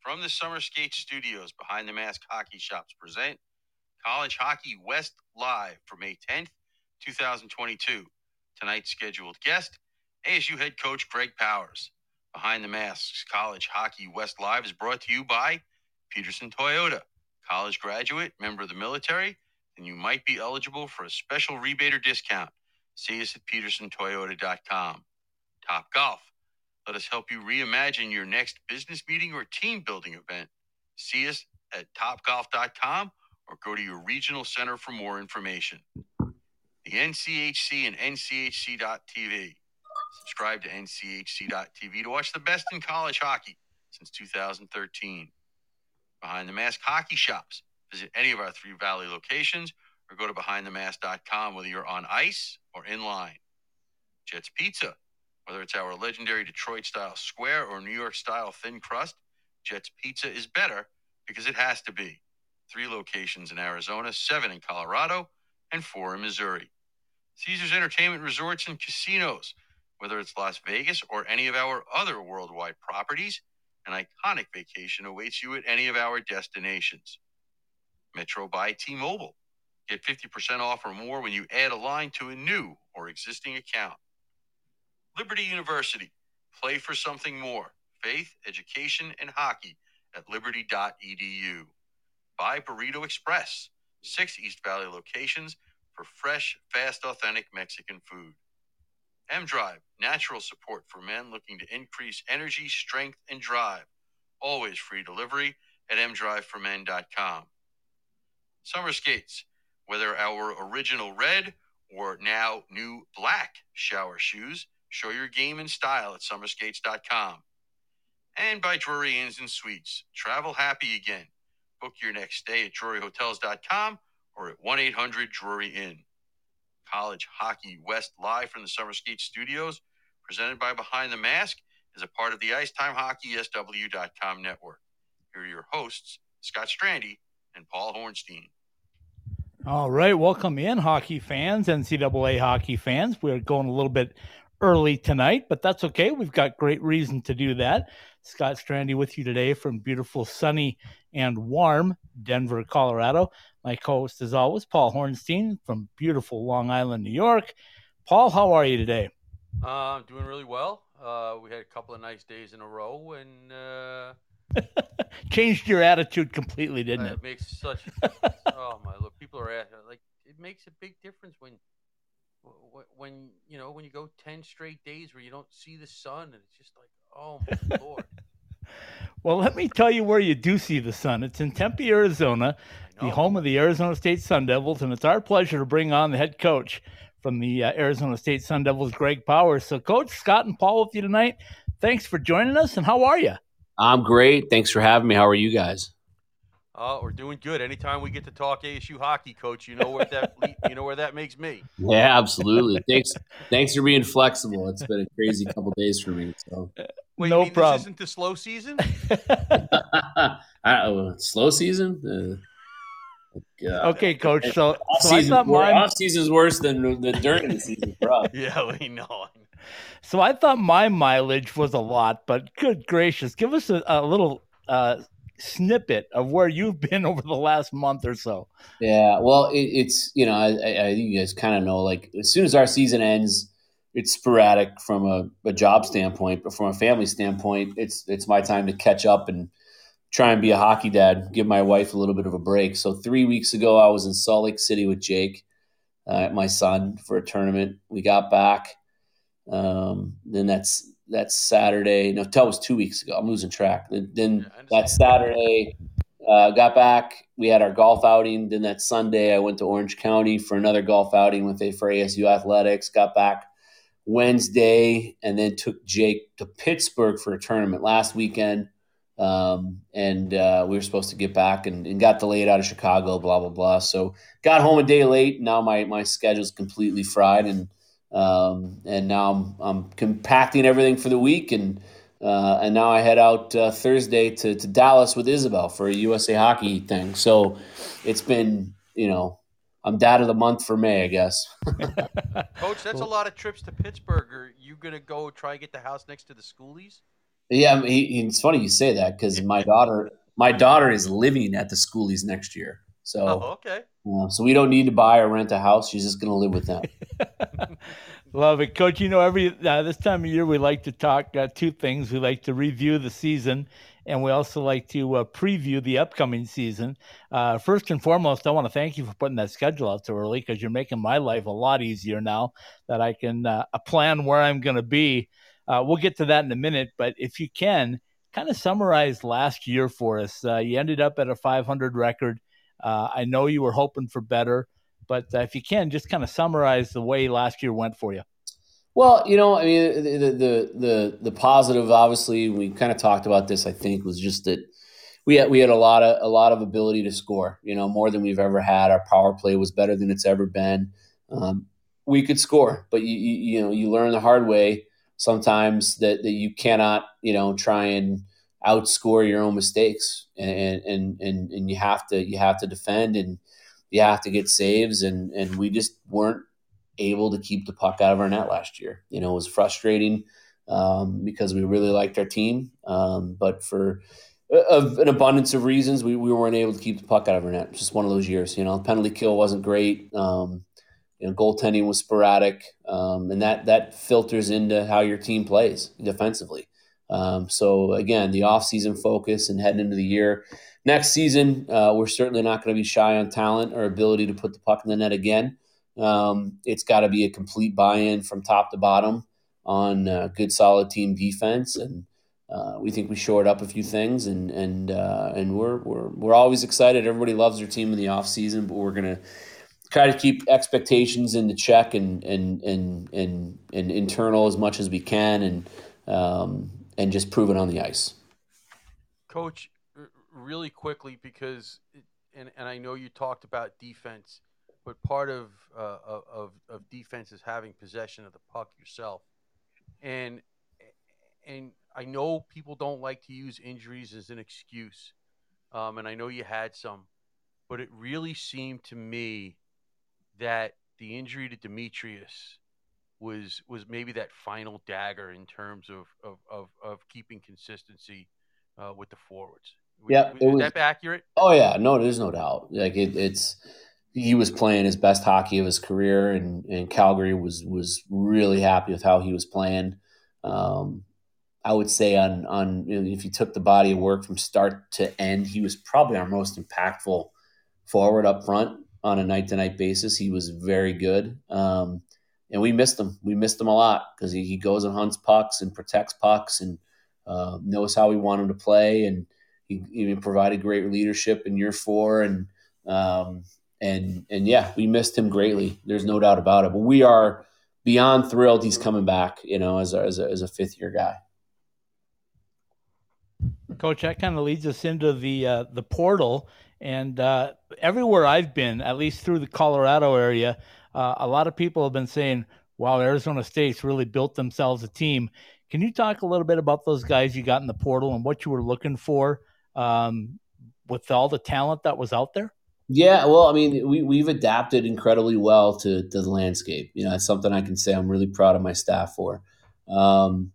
From the Summer Skate Studios behind the Mask Hockey Shops present College Hockey West Live for May 10th, 2022. Tonight's scheduled guest, ASU head coach Greg Powers. Behind the Masks College Hockey West Live is brought to you by Peterson Toyota. College graduate, member of the military, and you might be eligible for a special rebate or discount. See us at petersontoyota.com. Top Golf. Let us help you reimagine your next business meeting or team building event. See us at topgolf.com or go to your regional center for more information. The NCHC and NCHC.TV. Subscribe to NCHC.TV to watch the best in college hockey since 2013. Behind the Mask Hockey Shops. Visit any of our three Valley locations or go to behindthemask.com whether you're on ice or in line. Jets Pizza. Whether it's our legendary Detroit style square or New York style thin crust, Jets Pizza is better because it has to be. Three locations in Arizona, seven in Colorado, and four in Missouri. Caesars Entertainment Resorts and Casinos. Whether it's Las Vegas or any of our other worldwide properties, an iconic vacation awaits you at any of our destinations. Metro by T Mobile. Get 50% off or more when you add a line to a new or existing account. Liberty University. Play for something more. Faith, education, and hockey at liberty.edu. Buy Burrito Express. Six East Valley locations for fresh, fast, authentic Mexican food. M Drive. Natural support for men looking to increase energy, strength, and drive. Always free delivery at mdriveformen.com. Summer skates. Whether our original red or now new black shower shoes, show your game and style at summerskates.com. And by Drury Inns and Suites. Travel happy again. Book your next stay at druryhotels.com or at 1 800 Drury Inn. College Hockey West live from the Summer Studios, presented by Behind the Mask, is a part of the IcetimeHockeySW.com network. Here are your hosts, Scott Strandy and Paul Hornstein. All right, welcome in, hockey fans, NCAA hockey fans. We're going a little bit early tonight, but that's okay. We've got great reason to do that. Scott Strandy with you today from beautiful, sunny, and warm Denver, Colorado. My co host, as always, Paul Hornstein from beautiful Long Island, New York. Paul, how are you today? Uh, I'm doing really well. Uh, we had a couple of nice days in a row, and uh, changed your attitude completely, didn't it? It makes such. oh my look, people are at, like, it makes a big difference when, when you know, when you go ten straight days where you don't see the sun, and it's just like, oh my lord. Well, let me tell you where you do see the sun. It's in Tempe, Arizona, the home of the Arizona State Sun Devils, and it's our pleasure to bring on the head coach from the uh, Arizona State Sun Devils, Greg Powers. So, Coach Scott and Paul with you tonight. Thanks for joining us, and how are you? I'm great. Thanks for having me. How are you guys? Oh, we're doing good. Anytime we get to talk ASU hockey, coach, you know where that you know where that makes me. Yeah, absolutely. thanks, thanks for being flexible. It's been a crazy couple days for me. So Wait, no mean problem. This isn't the slow season. uh, slow season. Uh, okay, coach. So, off so I season, thought my off season's worse than, than during the season for us. yeah, we know. So I thought my mileage was a lot, but good gracious, give us a, a little uh, snippet of where you've been over the last month or so. Yeah, well, it, it's you know I, I, you guys kind of know like as soon as our season ends, it's sporadic from a, a job standpoint, but from a family standpoint, it's it's my time to catch up and try and be a hockey dad, give my wife a little bit of a break. So three weeks ago, I was in Salt Lake City with Jake, uh, my son, for a tournament. We got back. Um, then that's that's Saturday. No, that was two weeks ago. I'm losing track. Then, then Yeah, that Saturday, uh, got back. We had our golf outing. Then that Sunday, I went to Orange County for another golf outing with a for ASU Athletics. Got back Wednesday, and then took Jake to Pittsburgh for a tournament last weekend. Um, and uh, we were supposed to get back and, and got delayed out of Chicago. Blah blah blah. So got home a day late. Now my my schedule's completely fried and. Um, and now I'm, I'm compacting everything for the week, and uh, and now I head out uh, Thursday to, to Dallas with Isabel for a USA Hockey thing. So it's been, you know, I'm dad of the month for May, I guess. Coach, that's a lot of trips to Pittsburgh. Are you gonna go try to get the house next to the schoolies? Yeah, he, it's funny you say that because my daughter, my daughter is living at the schoolies next year. So Oh, okay. Uh, so we don't need to buy or rent a house. She's just going to live with them. Love it, Coach. You know, every uh, this time of year we like to talk uh, two things. We like to review the season, and we also like to uh, preview the upcoming season. Uh, first and foremost, I want to thank you for putting that schedule out so early because you're making my life a lot easier now that I can uh, plan where I'm going to be. Uh, we'll get to that in a minute, but if you can, kind of summarize last year for us. you ended up at a 500 record. I know you were hoping for better. But uh, if you can, just kind of summarize the way last year went for you. Well, you know, I mean, the the the the positive, obviously, we kind of talked about this. I think was just that we had we had a lot of a lot of ability to score. You know, more than we've ever had. Our power play was better than it's ever been. Um, we could score, but you, you you know you learn the hard way sometimes that that you cannot you know try and outscore your own mistakes, and and and and you have to you have to defend and you have to get saves, and and we just weren't able to keep the puck out of our net last year. You know, it was frustrating um, because we really liked our team, um, but for of an abundance of reasons, we, we weren't able to keep the puck out of our net. Just one of those years. You know, penalty kill wasn't great. Um, you know, goaltending was sporadic, um, and that that filters into how your team plays defensively. Um, so again, the offseason focus and heading into the year, next season, uh, we're certainly not going to be shy on talent or ability to put the puck in the net again. Um, it's got to be a complete buy-in from top to bottom on uh, good, solid team defense, and uh, we think we shored up a few things, and and uh, and we're we're we're always excited. Everybody loves their team in the off season, but we're gonna try to keep expectations in the check and and and and, and internal as much as we can, and um, and just prove it on the ice. Coach, really quickly because, and and I know you talked about defense, but part of uh, of of defense is having possession of the puck yourself, and and I know people don't like to use injuries as an excuse, um, and I know you had some, but it really seemed to me that the injury to Demetrius was was maybe that final dagger in terms of of of, of keeping consistency uh, with the forwards. Yeah, it was that accurate. Oh yeah, no, there's no doubt. Like it, it's he was playing his best hockey of his career, and, and Calgary was was really happy with how he was playing. Um, I would say on on you know, if you took the body of work from start to end, he was probably our most impactful forward up front on a night to night basis. He was very good, um, and we missed him. We missed him a lot because he, he goes and hunts pucks and protects pucks and uh, knows how we want him to play and he, he provided great leadership in year four, and um, and and yeah, we missed him greatly. There's no doubt about it. But we are beyond thrilled he's coming back. You know, as a, as a, as a fifth year guy. Coach, that kind of leads us into the uh, the portal, and uh, everywhere I've been, at least through the Colorado area, uh, a lot of people have been saying, "Wow, Arizona State's really built themselves a team." Can you talk a little bit about those guys you got in the portal and what you were looking for um, with all the talent that was out there? Yeah, well, I mean, we we've adapted incredibly well to, to the landscape. You know, it's something I can say I'm really proud of my staff for. Um,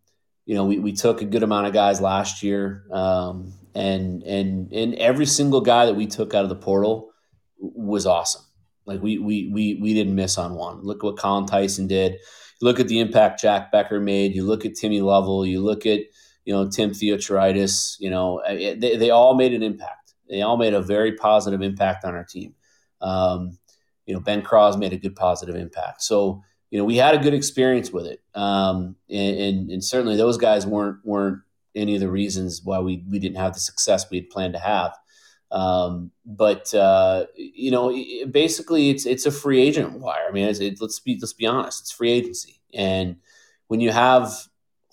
you know, we, we took a good amount of guys last year, um, and and and every single guy that we took out of the portal was awesome. Like we we we we didn't miss on one. Look what Colin Theisen did. Look at the impact Jack Becker made. You look at Timmy Lovell. You look at you know, Tim Theocharidis, you know, they, they all made an impact. They all made a very positive impact on our team. Um, you know, Ben Kraws made a good positive impact. So, you know, we had a good experience with it. Um, and, and, and, certainly those guys weren't, weren't any of the reasons why we, we didn't have the success we had planned to have. Um, but, uh, you know, basically it's, it's a free agent wire. I mean, it, let's be, let's be honest, it's free agency. And when you have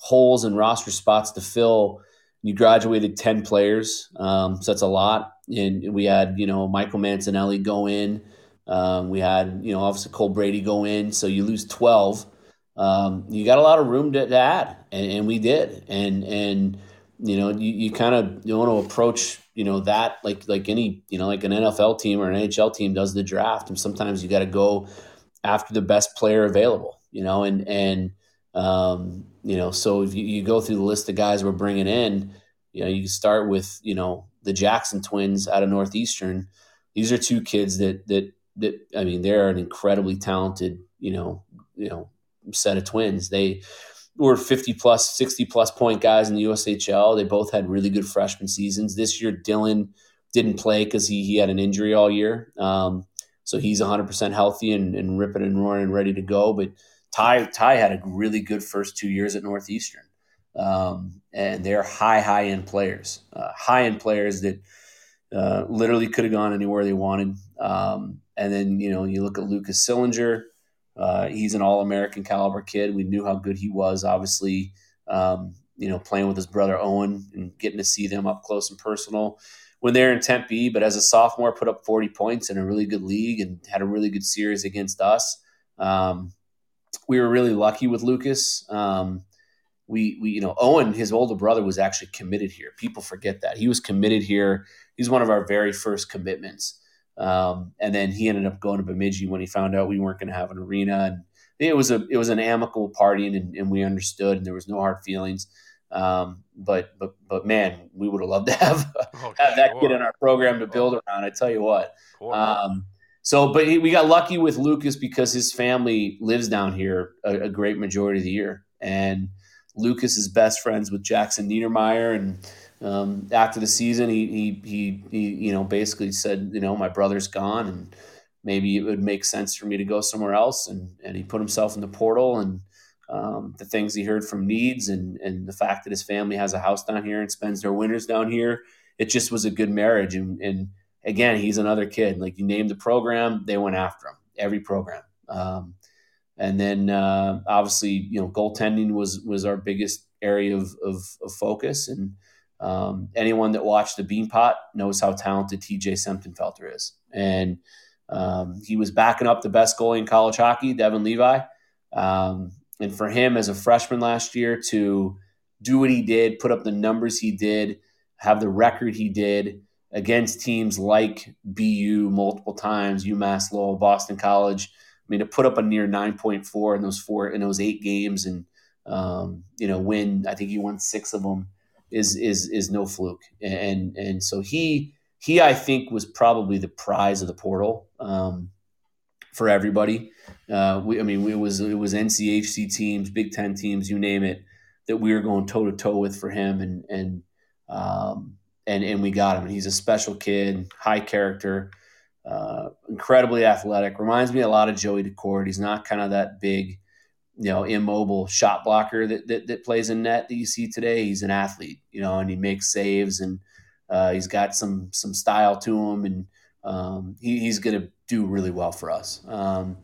holes and roster spots to fill. You graduated 10 players, um, so that's a lot. And we had, you know, Michael Mancinelli go in. Um, we had, you know, obviously Cole Brady go in. So you lose 12. Um, you got a lot of room to, to add, and, and, we did. And, and, you know, you, you kind of you want to approach, you know, that like like any, you know, like an NFL team or an NHL team does the draft. And sometimes you got to go after the best player available, you know, and, and, Um, you know, so if you, you go through the list of guys we're bringing in, you know, you start with you know the Jackson twins out of Northeastern. These are two kids that that that I mean they're an incredibly talented you know you know set of twins. They were 50 plus, 60 plus point guys in the USHL. They both had really good freshman seasons. This year, Dylan didn't play because he, he had an injury all year. Um, so he's 100% healthy and, and ripping and roaring and ready to go. But Ty, Ty had a really good first two years at Northeastern. Um, and they're high, high end players, uh, high end players that uh, literally could have gone anywhere they wanted. Um, and then, you know, you look at Lucas Sillinger, uh, he's an All American caliber kid. We knew how good he was. Obviously, um, you know, playing with his brother Owen and getting to see them up close and personal when they're in Tempe. But as a sophomore, put up 40 points in a really good league and had a really good series against us. Um, we were really lucky with Lucas. Um, we, we, you know, Owen, his older brother, was actually committed here. People forget that he was committed here. He's one of our very first commitments. Um, and then he ended up going to Bemidji when he found out we weren't going to have an arena. And it was a it was an amicable partying, and, and we understood, and there was no hard feelings. Um, but but but man, we would have loved to have, oh, have that kid in our program to build around. I tell you what. Um, so, but he, we got lucky with Lucas because his family lives down here a, a, great majority of the year, and Lucas is best friends with Jackson Niedermayer and um, after the season, he, he, he, he, you know, basically said, you know, my brother's gone and maybe it would make sense for me to go somewhere else. And, and he put himself in the portal and um, the things he heard from Needs and, and the fact that his family has a house down here and spends their winters down here. It just was a good marriage. And, and again, he's another kid. Like you named the program, they went after him, every program. Um, and then uh, obviously, you know, goaltending was was our biggest area of, of, of focus. And um, anyone that watched the Beanpot knows how talented TJ Semptimphelter is. And um, he was backing up the best goalie in college hockey, Devon Levi. Um, and for him as a freshman last year to do what he did, put up the numbers he did, have the record he did against teams like BU multiple times, UMass Lowell, Boston College. I mean, to put up a near 9.4 in those four in those eight games and um, you know win. I think he won six of them is is is no fluke, and and so he he I think was probably the prize of the portal um, for everybody. Uh, we, I mean, it was it was NCHC teams, Big Ten teams, you name it, that we were going toe to toe with for him, and and um, and and we got him. And he's a special kid, high character, uh, incredibly athletic. Reminds me a lot of Joey Daccord. He's not kind of that big you know immobile shot blocker that, that, that plays in net that you see today. He's an athlete, you know, and he makes saves and uh, he's got some some style to him, and um, he, he's going to do really well for us. Um,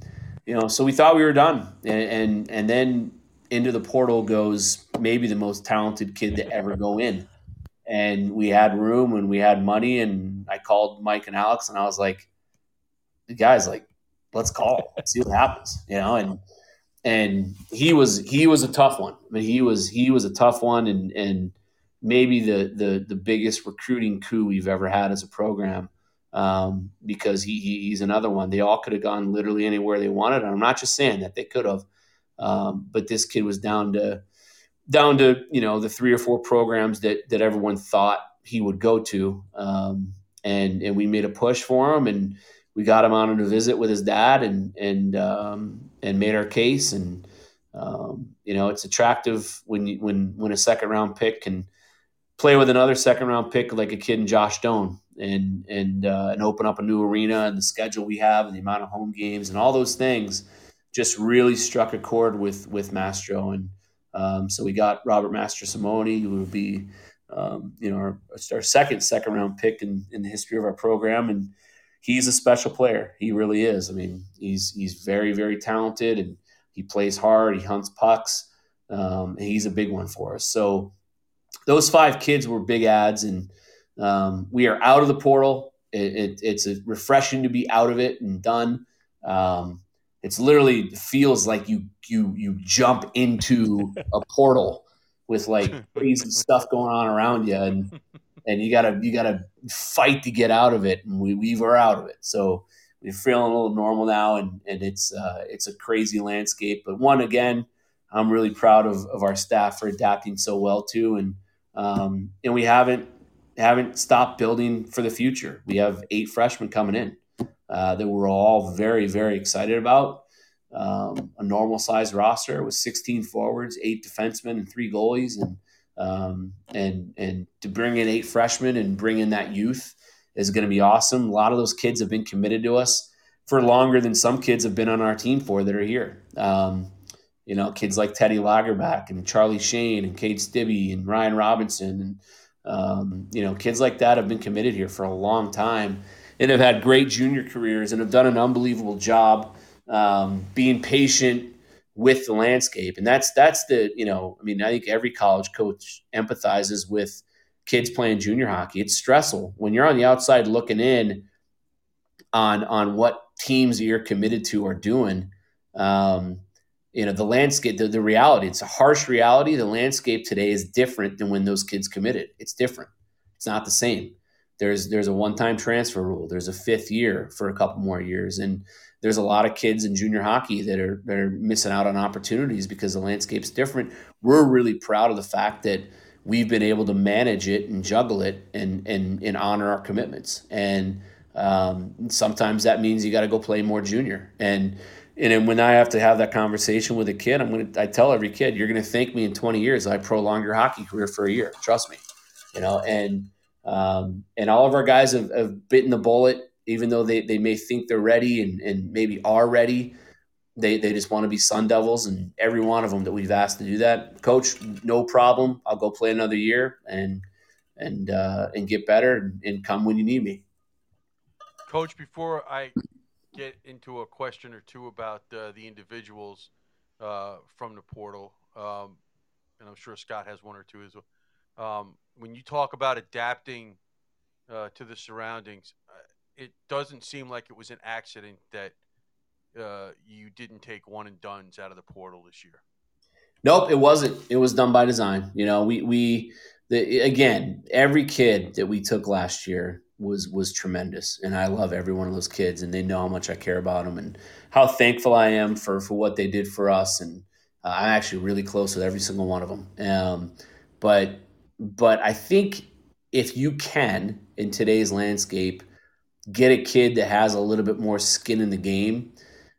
you know, so we thought we were done, and, and and then into the portal goes maybe the most talented kid to ever go in, and we had room and we had money, and I called Mike and Alex, and I was like, guys, like, let's call, see what happens, you know, and and he was he was a tough one. I mean, he was he was a tough one, and and maybe the the the biggest recruiting coup we've ever had as a program. Um, because he, he, he's another one. They all could have gone literally anywhere they wanted. And I'm not just saying that they could have, um, but this kid was down to down to you know the three or four programs that that everyone thought he would go to, um, and and we made a push for him and we got him on a visit with his dad and and um, and made our case. And um, you know it's attractive when you, when when a second round pick can play with another second round pick like a kid in Josh Doan and and uh, and open up a new arena and the schedule we have and the amount of home games and all those things just really struck a chord with with Mastro. And um, so we got Robert Mastrosimone who would be um, you know our, our second second round pick in, in the history of our program. And he's a special player. He really is. I mean, he's he's very very talented and he plays hard. He hunts pucks. Um, he's a big one for us. So those five kids were big ads, and um, we are out of the portal. It, it, it's a refreshing to be out of it and done. Um, it's literally feels like you you you jump into a portal with like crazy stuff going on around you, and and you gotta you gotta fight to get out of it, and we, we were out of it. So we're feeling a little normal now, and and it's uh, it's a crazy landscape, but one again, I'm really proud of, of our staff for adapting so well to, and um, and we haven't haven't stopped building for the future. We have eight freshmen coming in uh, that we're all very very excited about. Um, a normal size roster with 16 forwards, eight defensemen, and three goalies, and um, and and to bring in eight freshmen and bring in that youth is going to be awesome. A lot of those kids have been committed to us for longer than some kids have been on our team for that are here. Um, you know, kids like Teddy Lagerback and Charlie Shane and Kate Stibbe and Ryan Robinson and um, you know, kids like that have been committed here for a long time and have had great junior careers and have done an unbelievable job um, being patient with the landscape. And that's that's the you know, I mean, I think every college coach empathizes with kids playing junior hockey. It's stressful when you're on the outside looking in on on what teams you're committed to are doing. Um, you know the landscape the, the reality it's a harsh reality the landscape today is different than when those kids committed it's different it's not the same there's there's a one-time transfer rule there's a fifth year for a couple more years and there's a lot of kids in junior hockey that are that are missing out on opportunities because the landscape's different we're really proud of the fact that we've been able to manage it and juggle it and and, and honor our commitments and um, sometimes that means you got to go play more junior and and then when I have to have that conversation with a kid, I'm gonna I tell every kid, you're gonna thank me in 20 years. I prolonged your hockey career for a year. Trust me. You know, and um, and all of our guys have, have bitten the bullet, even though they, they may think they're ready and, and maybe are ready. They, they just want to be Sun Devils, and every one of them that we've asked to do that, Coach, no problem. I'll go play another year and and uh, and get better and, and come when you need me. Coach, before I get into a question or two about uh, the individuals uh, from the portal, um, and I'm sure Scott has one or two as well. Um, when you talk about adapting uh, to the surroundings, it doesn't seem like it was an accident that uh, you didn't take one and duns out of the portal this year. Nope, it wasn't. It was done by design. You know, we we the, again every kid that we took last year was was tremendous, and I love every one of those kids, and they know how much I care about them and how thankful I am for for what they did for us. And uh, I'm actually really close with every single one of them. Um, but but I think if you can in today's landscape get a kid that has a little bit more skin in the game,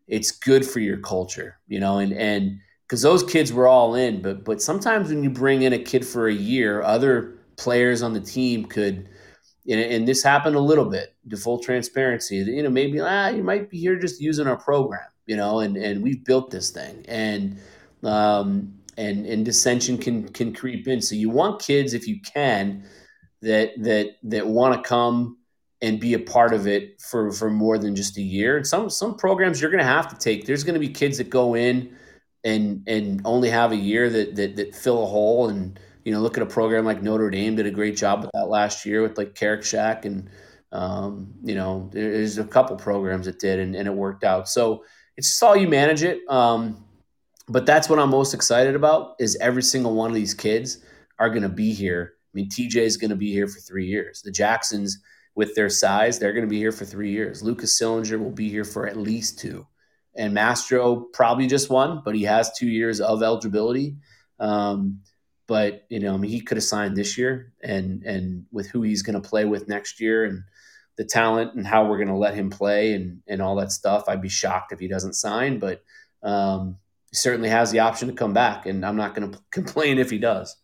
it's good for your culture, you know, and and because those kids were all in, but but sometimes when you bring in a kid for a year, other players on the team could and, and this happened a little bit to full transparency you know maybe ah you might be here just using our program you know and and we've built this thing and um and and dissension can can creep in. So you want kids if you can that that that want to come and be a part of it for for more than just a year and some some programs you're going to have to take there's going to be kids that go in and and only have a year that that, that fill a hole and you know, look at a program like Notre Dame did a great job with that last year with like Carrick Shack and um, you know, there's a couple programs that did and, and, it worked out. So it's just all you manage it. Um, but that's what I'm most excited about is every single one of these kids are going to be here. I mean, TJ is going to be here for three years. The Jacksons, with their size, they're going to be here for three years. Lucas Sillinger will be here for at least two. And Mastro probably just one, but he has two years of eligibility. Um, but you know, I mean, he could have signed this year, and and with who he's going to play with next year, and the talent and how we're going to let him play, and and all that stuff, I'd be shocked if he doesn't sign. But um, he certainly has the option to come back, and I'm not going to complain if he does.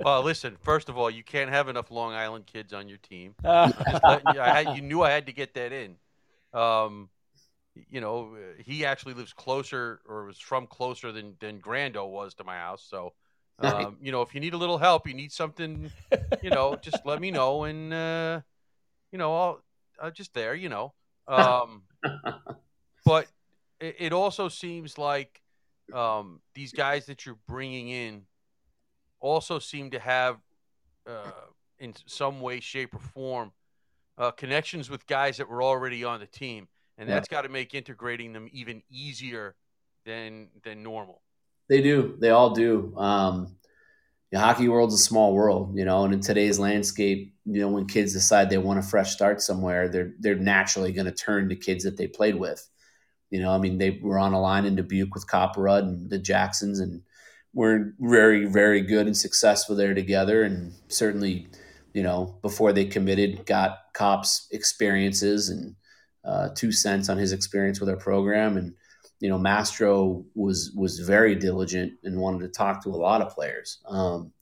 Well, listen. First of all, you can't have enough Long Island kids on your team. you, I had, you knew I had to get that in. Um, you know, he actually lives closer or was from closer than than Grando was to my house, so um, you know, if you need a little help, you need something, you know, just let me know, and uh, you know, I'll, I'm just there, you know. Um, but it, it, also seems like um, these guys that you're bringing in also seem to have, uh, in some way, shape, or form, uh, connections with guys that were already on the team, and that's got to make integrating them even easier than than normal. They do. They all do. Um, the hockey world's a small world, you know, and in today's landscape, you know, when kids decide they want a fresh start somewhere, they're they're naturally going to turn to kids that they played with. You know, I mean, they were on a line in Dubuque with Kopperud and the Jacksons, and were very very good and successful there together, and certainly, you know, before they committed, got cops experiences and uh, two cents on his experience with our program, and you know, Mastro was was very diligent and wanted to talk to a lot of players. Um,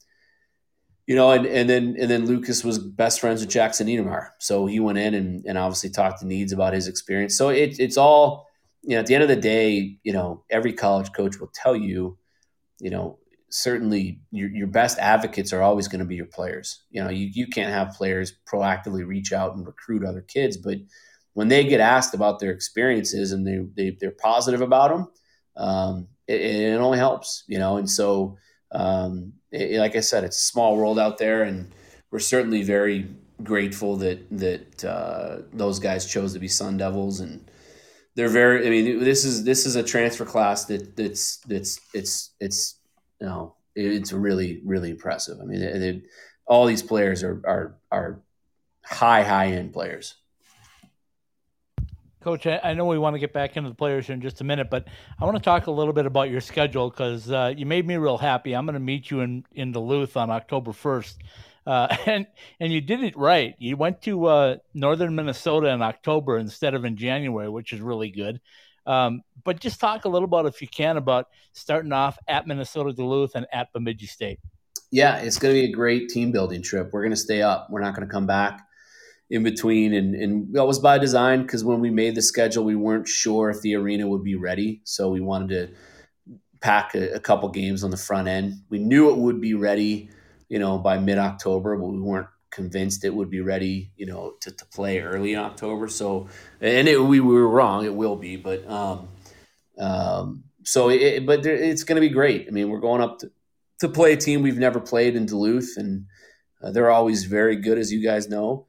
you know, and, and then and then Lucas was best friends with Jackson Niedermayer. So he went in and, and obviously talked to Needs about his experience. So it, it's all, you know, at the end of the day, you know, every college coach will tell you, you know, certainly your, your best advocates are always going to be your players. You know, you, you can't have players proactively reach out and recruit other kids, but when they get asked about their experiences and they, they, they're positive about them, um, it, it only helps, you know, and so, um, it, like I said, it's a small world out there, and we're certainly very grateful that that uh, those guys chose to be Sun Devils, and they're very. I mean, this is this is a transfer class that that's that's it's it's you know it's really really impressive. I mean, they, they, all these players are are are high high end players. Coach, I, know we want to get back into the players here in just a minute, but I want to talk a little bit about your schedule because uh, you made me real happy. I'm going to meet you in, in Duluth on October 1st. Uh, and and you did it right. You went to uh, northern Minnesota in October instead of in January, which is really good. Um, but just talk a little about, if you can, about starting off at Minnesota Duluth and at Bemidji State. Yeah, it's going to be a great team building trip. We're going to stay up. We're not going to come back in between and, and that was by design because when we made the schedule we weren't sure if the arena would be ready so we wanted to pack a, a couple games on the front end we knew it would be ready you know by mid-october but we weren't convinced it would be ready you know to, to play early in october. So and it, we, we were wrong it will be but um, um so it, but it's going to be great. I mean we're going up to, to play a team we've never played in duluth and uh, they're always very good as you guys know.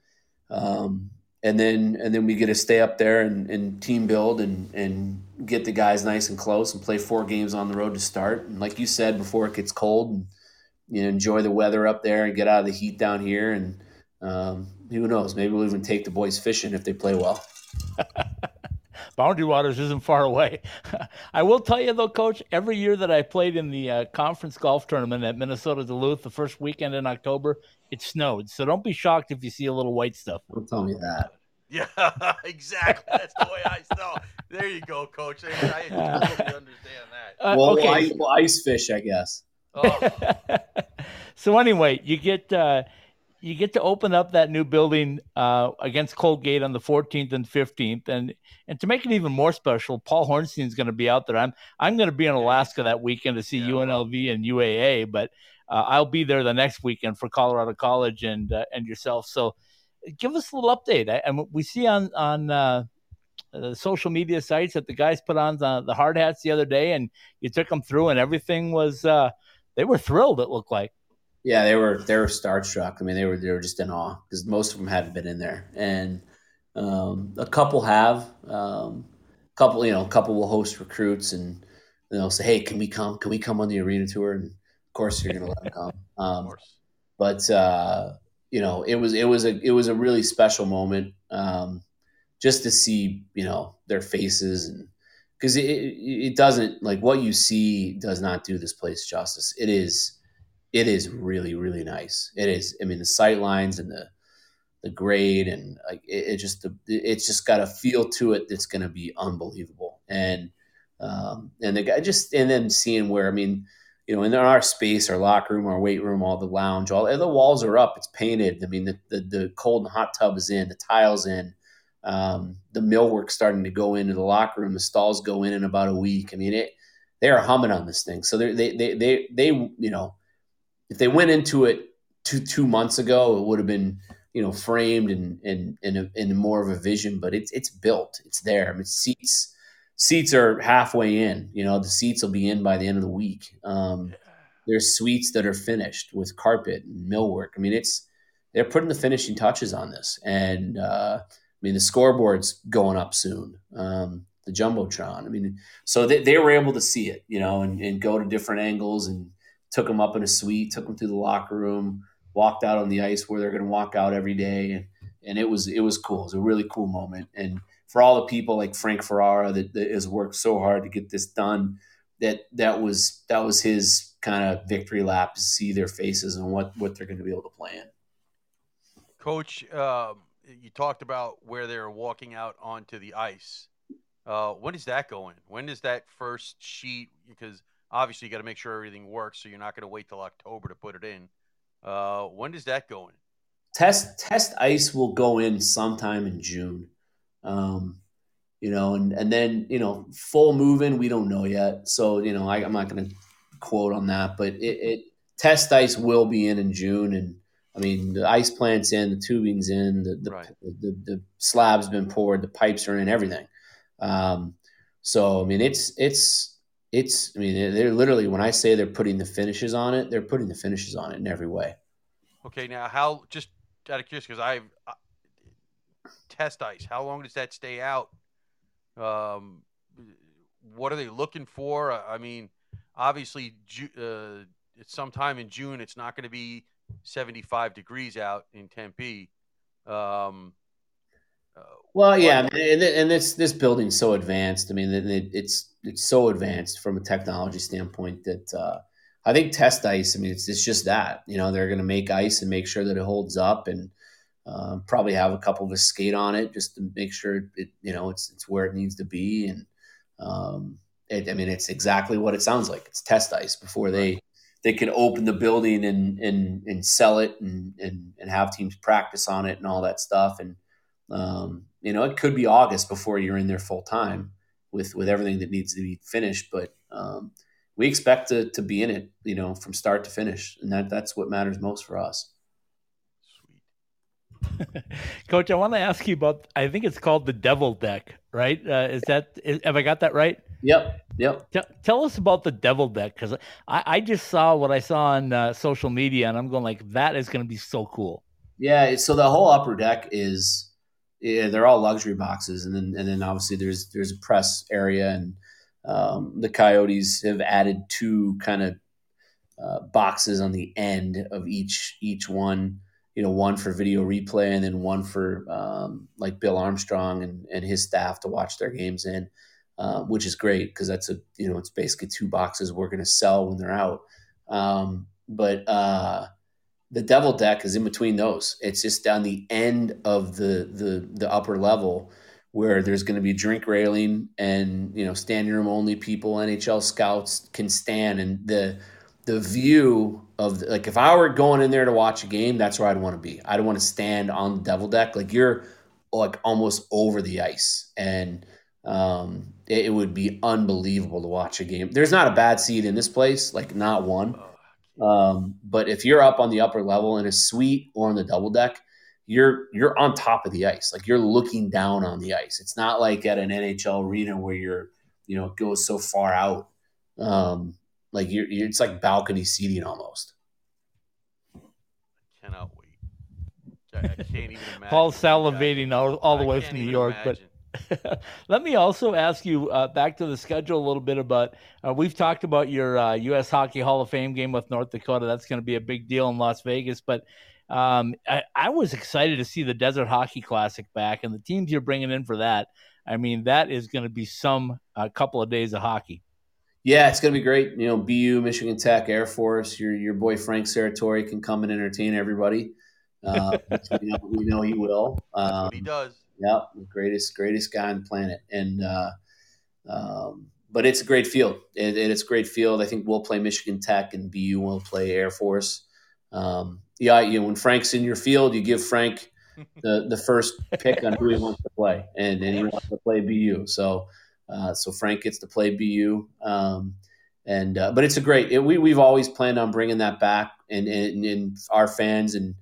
Um, and then and then we get to stay up there and, and, team build and and get the guys nice and close and play four games on the road to start. And like you said before, it gets cold and you know enjoy the weather up there and get out of the heat down here. And um, who knows, maybe we'll even take the boys fishing if they play well. Boundary Waters isn't far away. I will tell you though, Coach, every year that I played in the uh, conference golf tournament at Minnesota Duluth, the first weekend in October, it snowed. So don't be shocked if you see a little white stuff. Don't tell me that. Yeah, exactly. That's the way I saw. There you go, Coach. I, I totally understand that. Uh, well, okay. ice, well, ice fish, I guess. Oh. so anyway, you get uh, you get to open up that new building uh, against Colgate on the 14th and 15th, and and to make it even more special, Paul Hornstein is going to be out there. I'm I'm going to be in Alaska that weekend to see yeah, UNLV and UAA, but uh, I'll be there the next weekend for Colorado College and uh, and yourself. So give us a little update. and we see on on uh, the social media sites that the guys put on the, the hard hats the other day, and you took them through, and everything was uh, they were thrilled. It looked like. Yeah, they were they were starstruck. I mean, they were they were just in awe because most of them hadn't been in there, and um, a couple have. Um, a couple, you know, a couple will host recruits and they'll say, "Hey, can we come? Can we come on the arena tour?" And of course you're going to let them come. Um, but uh, you know, it was it was a it was a really special moment um, just to see you know their faces and because it, it doesn't like what you see does not do this place justice. It is it is really really nice. It is. I mean, the sight lines and the the grade and like it, it just it's just got a feel to it that's going to be unbelievable. And um, and the guy just and then seeing where I mean you know, in our space, our locker room, our weight room, all the lounge, all the walls are up. It's painted. I mean, the, the, the cold and hot tub is in, the tiles in, um, the millwork starting to go into the locker room. The stalls go in in about a week. I mean, it, they are humming on this thing. So they, they, they, they, you know, if they went into it two, two months ago, it would have been, you know, framed and, and, and, in more of a vision, but it's, it's built, it's there. I mean, seats, seats are halfway in. You know, the seats will be in by the end of the week. Um, there's suites that are finished with carpet and millwork. I mean, it's they're putting the finishing touches on this, and uh, mean the scoreboard's going up soon. Um, the jumbotron. I mean, so they, they were able to see it, you know, and, and go to different angles and took them up in a suite, took them through the locker room, walked out on the ice where they're going to walk out every day, and and it was it was cool. It was a really cool moment, and for all the people like Frank Ferrara that, that has worked so hard to get this done that that was that was his kind of victory lap to see their faces and what what they're going to be able to play in. Coach, um, you talked about where they're walking out onto the ice. Uh, when is that going? When is that first sheet? Because obviously you got to make sure everything works, so you're not going to wait till October to put it in. Uh, when does that go in? Test test ice will go in sometime in June. Um, you know, and and then you know full moving we don't know yet. So you know I, am not going to quote on that, but it, it test ice will be in in June, and I mean the ice plant's in, the tubing's in, the the, Right. the, the, the slab's been poured, the pipes are in, everything. Um, so I mean it's it's it's I mean they're, literally when I say they're putting the finishes on it, they're putting the finishes on it in every way. Okay, now how? Just out of curiosity, because I've uh, test ice. How long does that stay out? Um, what are they looking for? I mean, obviously, Ju- uh, it's sometime in June. It's not going to be 75 degrees out in Tempe. Um, uh, Well, yeah, and, and this this building's so advanced. I mean, it, it- it's it's so advanced from a technology standpoint that uh, I think test ice. I mean, it's it's just that you know they're going to make ice and make sure that it holds up, and uh, probably have a couple of us skate on it just to make sure it you know it's it's where it needs to be. And um, it, I mean, it's exactly what it sounds like. It's test ice before they they could open the building and and and sell it and and and have teams practice on it and all that stuff and um, you know, it could be August before you're in there full time with with everything that needs to be finished. But um, we expect to to be in it, you know, from start to finish, and that that's what matters most for us. sweet. Coach, I want to ask you about. I think it's called the Devil Deck, right? Uh, is that is, have I got that right? Yep, yep. Tell, tell us about the Devil Deck because I, I just saw what I saw on uh, social media and I'm going like that is going to be so cool. Yeah, so the whole upper deck is yeah, they're all luxury boxes, and then and then obviously there's there's a press area, and um, the Coyotes have added two kind of uh, boxes on the end of each each one. You know, one for video replay, and then one for um, like Bill Armstrong and, and his staff to watch their games in, uh, which is great because that's a you know it's basically two boxes we're going to sell when they're out. Um, but uh, the devil deck is in between those. It's just down the end of the the the upper level where there's going to be drink railing and you know standing room only people, NHL scouts can stand and the the view of like if I were going in there to watch a game, that's where I'd want to be. I'd want to stand on the devil deck like you're like almost over the ice and um, it, it would be unbelievable to watch a game. There's not a bad seat in this place, like not one. Um, but if you're up on the upper level in a suite or on the double deck, you're you're on top of the ice. Like you're looking down on the ice. It's not like at an NHL arena where you're, you know, it goes so far out. Um, like you're, you're it's like balcony seating almost. I cannot wait. I, I can't even imagine. Paul's what you guys- salivating all, all the way can't from New even York, but imagine. Let me also ask you uh, back to the schedule a little bit about. Uh, we've talked about your uh, U.S. Hockey Hall of Fame game with North Dakota. That's going to be a big deal in Las Vegas. But um, I, I was excited to see the Desert Hockey Classic back and the teams you're bringing in for that. I mean, that is going to be some a couple of days of hockey. Yeah, it's gonna be great. You know, BU, Michigan Tech, Air Force. Your your boy Frank Serratore can come and entertain everybody. Uh, we, know, we know he will. That's Um, what he does. Yep, the greatest greatest guy on the planet, and uh, um, but it's a great field. It- it's a great field. I think we'll play Michigan Tech, and BU will play Air Force. Um, yeah, you know, when Frank's in your field, you give Frank the the first pick on who he wants to play, and, and he wants to play BU. So uh, so Frank gets to play BU. Um, and uh, but it's a great. It, we we've always planned on bringing that back, and, and and our fans and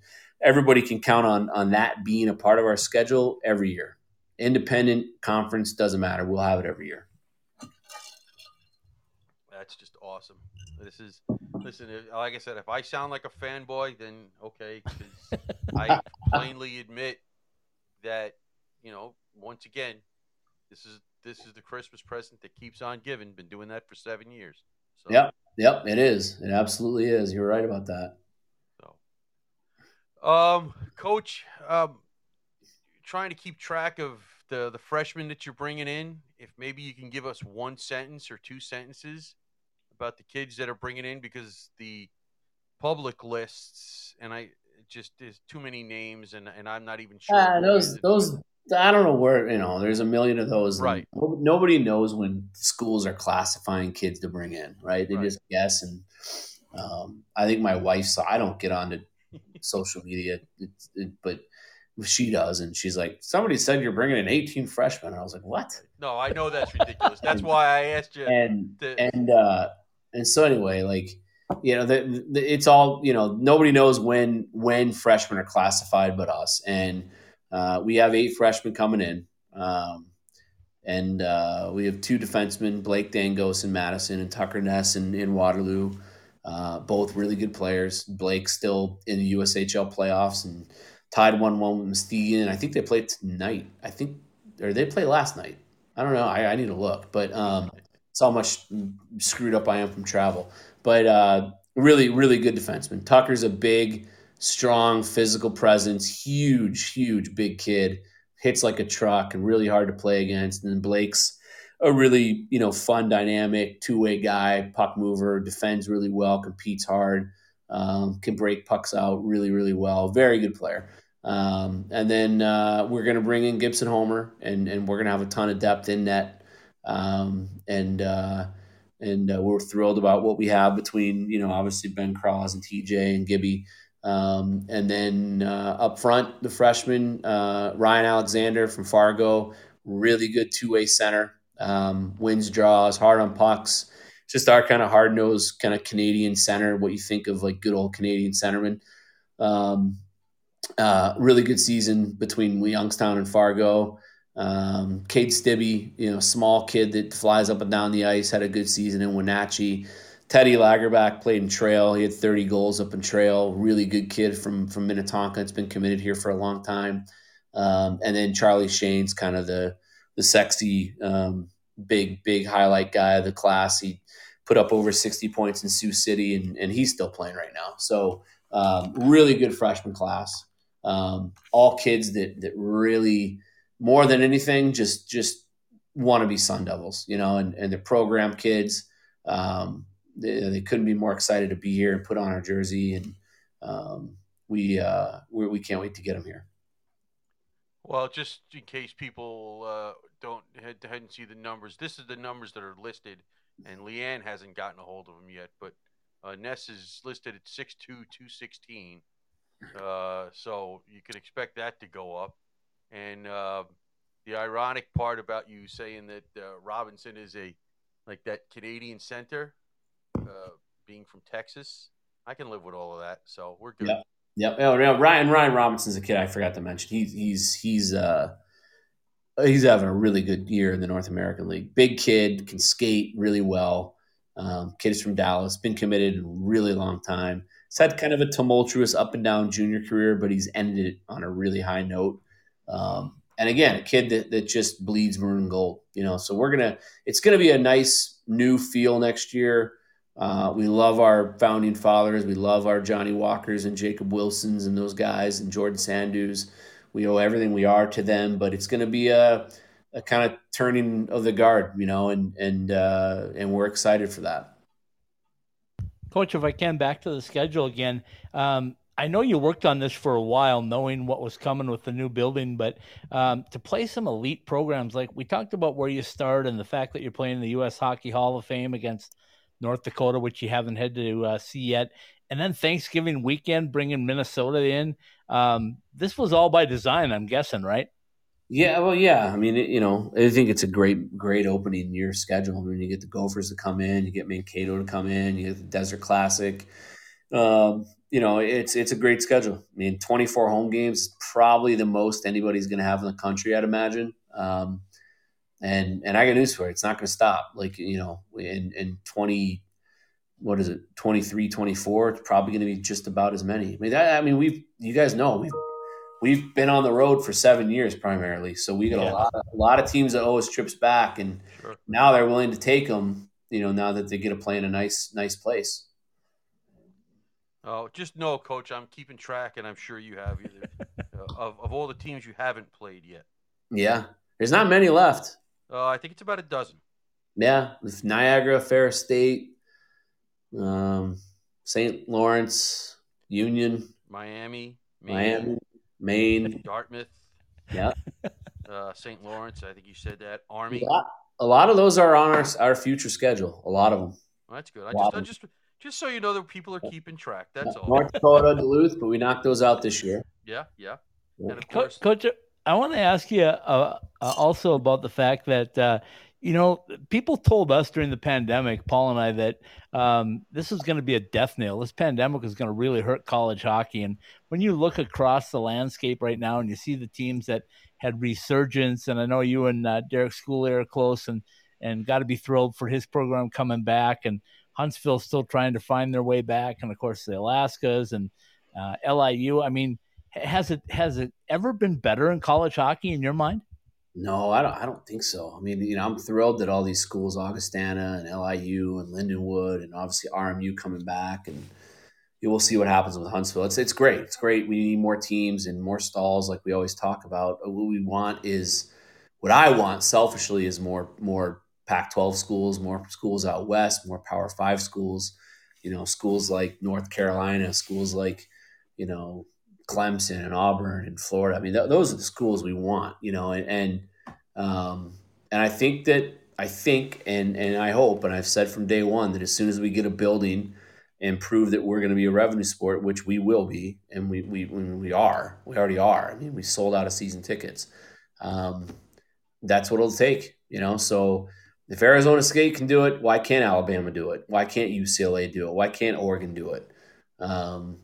everybody can count on on that being a part of our schedule every year. Independent conference doesn't matter. We'll have it every year. That's just awesome. This is listen. if- Like I said, if I sound like a fanboy, then okay, because I plainly admit that you know once again, this is this is the Christmas present that keeps on giving. Been doing that for seven years. So, Yep. Yep, it is. It absolutely is. You're right about that. Um, coach, um, trying to keep track of the the freshmen that you're bringing in. If maybe you can give us one sentence or two sentences about the kids that are bringing in because the public lists and I just there's too many names and and I'm not even sure. Uh, those those I don't know where you know. There's a million of those. Right. Nobody knows when schools are classifying kids to bring in. Right. They Right. just guess. And um, I think my wife saw. I don't get onto social media, it's it, but she does, and she's like, "Somebody said you're bringing in 18 freshmen." And I was like, "What?" No, I know that's ridiculous. That's why I asked you. And the- and uh, and so anyway, like you know, the, the, it's all you know. Nobody knows when when freshmen are classified, but us. And uh, we have eight freshmen coming in, um, and uh, we have two defensemen, Blake Dangos and Madison, and Tucker Ness in, in Waterloo. Uh, both really good players. Blake still in the USHL playoffs and tied one one with Muskegon. I think they played tonight. I think or they played last night. I don't know. I, I need to look, but um, it's how much screwed up I am from travel. But uh, really, really good defenseman. Tucker's a big, strong, physical presence. Huge, huge, big kid. Hits like a truck and really hard to play against. And Blake's a really, you know, fun, dynamic, two way guy, puck mover, defends really well, competes hard, um, can break pucks out really, really well. Very good player. Um, and then uh, we're going to bring in Gibson Homer, and, and we're going to have a ton of depth in net. Um, and uh, and uh, we're thrilled about what we have between, you know, obviously Ben Kraws and TJ and Gibby. Um, and then uh, up front, the freshman uh, Ryan Alexander from Fargo, really good two way center, um, wins draws, hard on pucks. Just our kind of hard nosed kind of Canadian center, what you think of like good old Canadian centerman. Um, uh, really good season between Youngstown and Fargo. Um, Cade Stibbe, you know, small kid that flies up and down the ice, had a good season in Wenatchee. Teddy Lagerback played in Trail. He had 30 goals up in Trail. Really good kid from from Minnetonka. It's been committed here for a long time. Um, and then Charlie Shane's kind of the the sexy, um, big big highlight guy of the class. He put up over 60 points in Sioux City, and, and he's still playing right now. So um, really good freshman class. Um, all kids that that really more than anything just just want to be Sun Devils, you know, and and the program kids. Um, they, they couldn't be more excited to be here and put on our jersey, and um, we, uh, we we can't wait to get them here. Well, just in case people uh, don't had, hadn't see the numbers, this is the numbers that are listed, and Leanne hasn't gotten a hold of them yet. But uh, Ness is listed at six two two sixteen, Uh, so you can expect that to go up. And uh, the ironic part about you saying that uh, Robinson is a like that Canadian center, uh, being from Texas, I can live with all of that. So we're good. Yep. Yep. Oh, Ryan Ryan Robinson's a kid I forgot to mention. He's he's he's uh he's having a really good year in the North American League. Big kid, can skate really well. Um, kid is from Dallas, been committed a really long time. He's had kind of a tumultuous up and down junior career, but he's ended it on a really high note. Um, and again, a kid that, that just bleeds maroon and gold, you know. So we're gonna, it's gonna be a nice new feel next year. Uh, we love our founding fathers. We love our Johnny Walkers and Jacob Wilsons and those guys and Jordan Sandhus. We owe everything we are to them, but it's going to be a, a kind of turning of the guard, you know, and and uh, and we're excited for that. Coach, if I can, back to the schedule again. Um, I know you worked on this for a while, knowing what was coming with the new building, but um, to play some elite programs, like we talked about where you start and the fact that you're playing the U.S. Hockey Hall of Fame against North Dakota, which you haven't had to uh, see yet, and then Thanksgiving weekend bringing Minnesota in. Um, this was all by design, I'm guessing, right? Yeah, well, yeah. I mean, you know, I think it's a great, great opening year schedule. I mean, you get the Gophers to come in, you get Mankato to come in, you get the Desert Classic. Um, you know, it's it's a great schedule. I mean, 24 home games is probably the most anybody's going to have in the country, I'd imagine. Um, and and I got news for it's not going to stop. Like you know, in in 20, what is it, 23, 24, it's probably going to be just about as many. I mean, that, I mean, we've you guys know we've we've been on the road for seven years primarily, so we got Yeah. a lot of, a lot of teams that owe us trips back, and Sure. now they're willing to take them. You know, now that they get to play in a nice nice place. Oh, just know, Coach, I'm keeping track, and I'm sure you have either uh, of of all the teams you haven't played yet. Yeah, there's not many left. Uh, I think it's about a dozen. Yeah, Niagara, Ferris State, um, St. Lawrence, Union, Miami, Maine, Miami, Maine. Dartmouth, Yeah, uh, St. Lawrence. I think you said that. Army. a lot, a lot of those are on our our future schedule. A lot of them. Well, that's good. I just, I just, just so you know that people are keeping track. That's all. North Dakota, Duluth, but we knocked those out this year. Yeah, yeah. Yeah. And of course, Coach, I want to ask you uh, uh, also about the fact that uh, you know people told us during the pandemic, Paul and I, that um, this is going to be a death nail. This pandemic is going to really hurt college hockey. And when you look across the landscape right now, and you see the teams that had resurgence, and I know you and uh, Derek Schooley are close, and and got to be thrilled for his program coming back, and Huntsville still trying to find their way back, and of course the Alaskas and uh, LIU. I mean has it has it ever been better in college hockey in your mind? No, I don't. I don't think so. I mean, you know, I'm thrilled that all these schools, Augustana and LIU and Lindenwood, and obviously RMU coming back, and you will see what happens with Huntsville. It's it's great. It's great. We need more teams and more stalls, like we always talk about. Uh, what we want is, what I want selfishly is more more Pac-12 schools, more schools out west, more Power Five schools. You know, schools like North Carolina, schools like, you know, Clemson and Auburn and Florida. I mean, th- those are the schools we want, you know, and, and, um, and I think that, I think, and, and I hope, and I've said from day one that as soon as we get a building and prove that we're going to be a revenue sport, which we will be, and we, we, we are, we already are. I mean, we sold out of season tickets. Um, that's what it'll take, you know? So if Arizona State can do it, why can't Alabama do it? Why can't UCLA do it? Why can't Oregon do it? Um,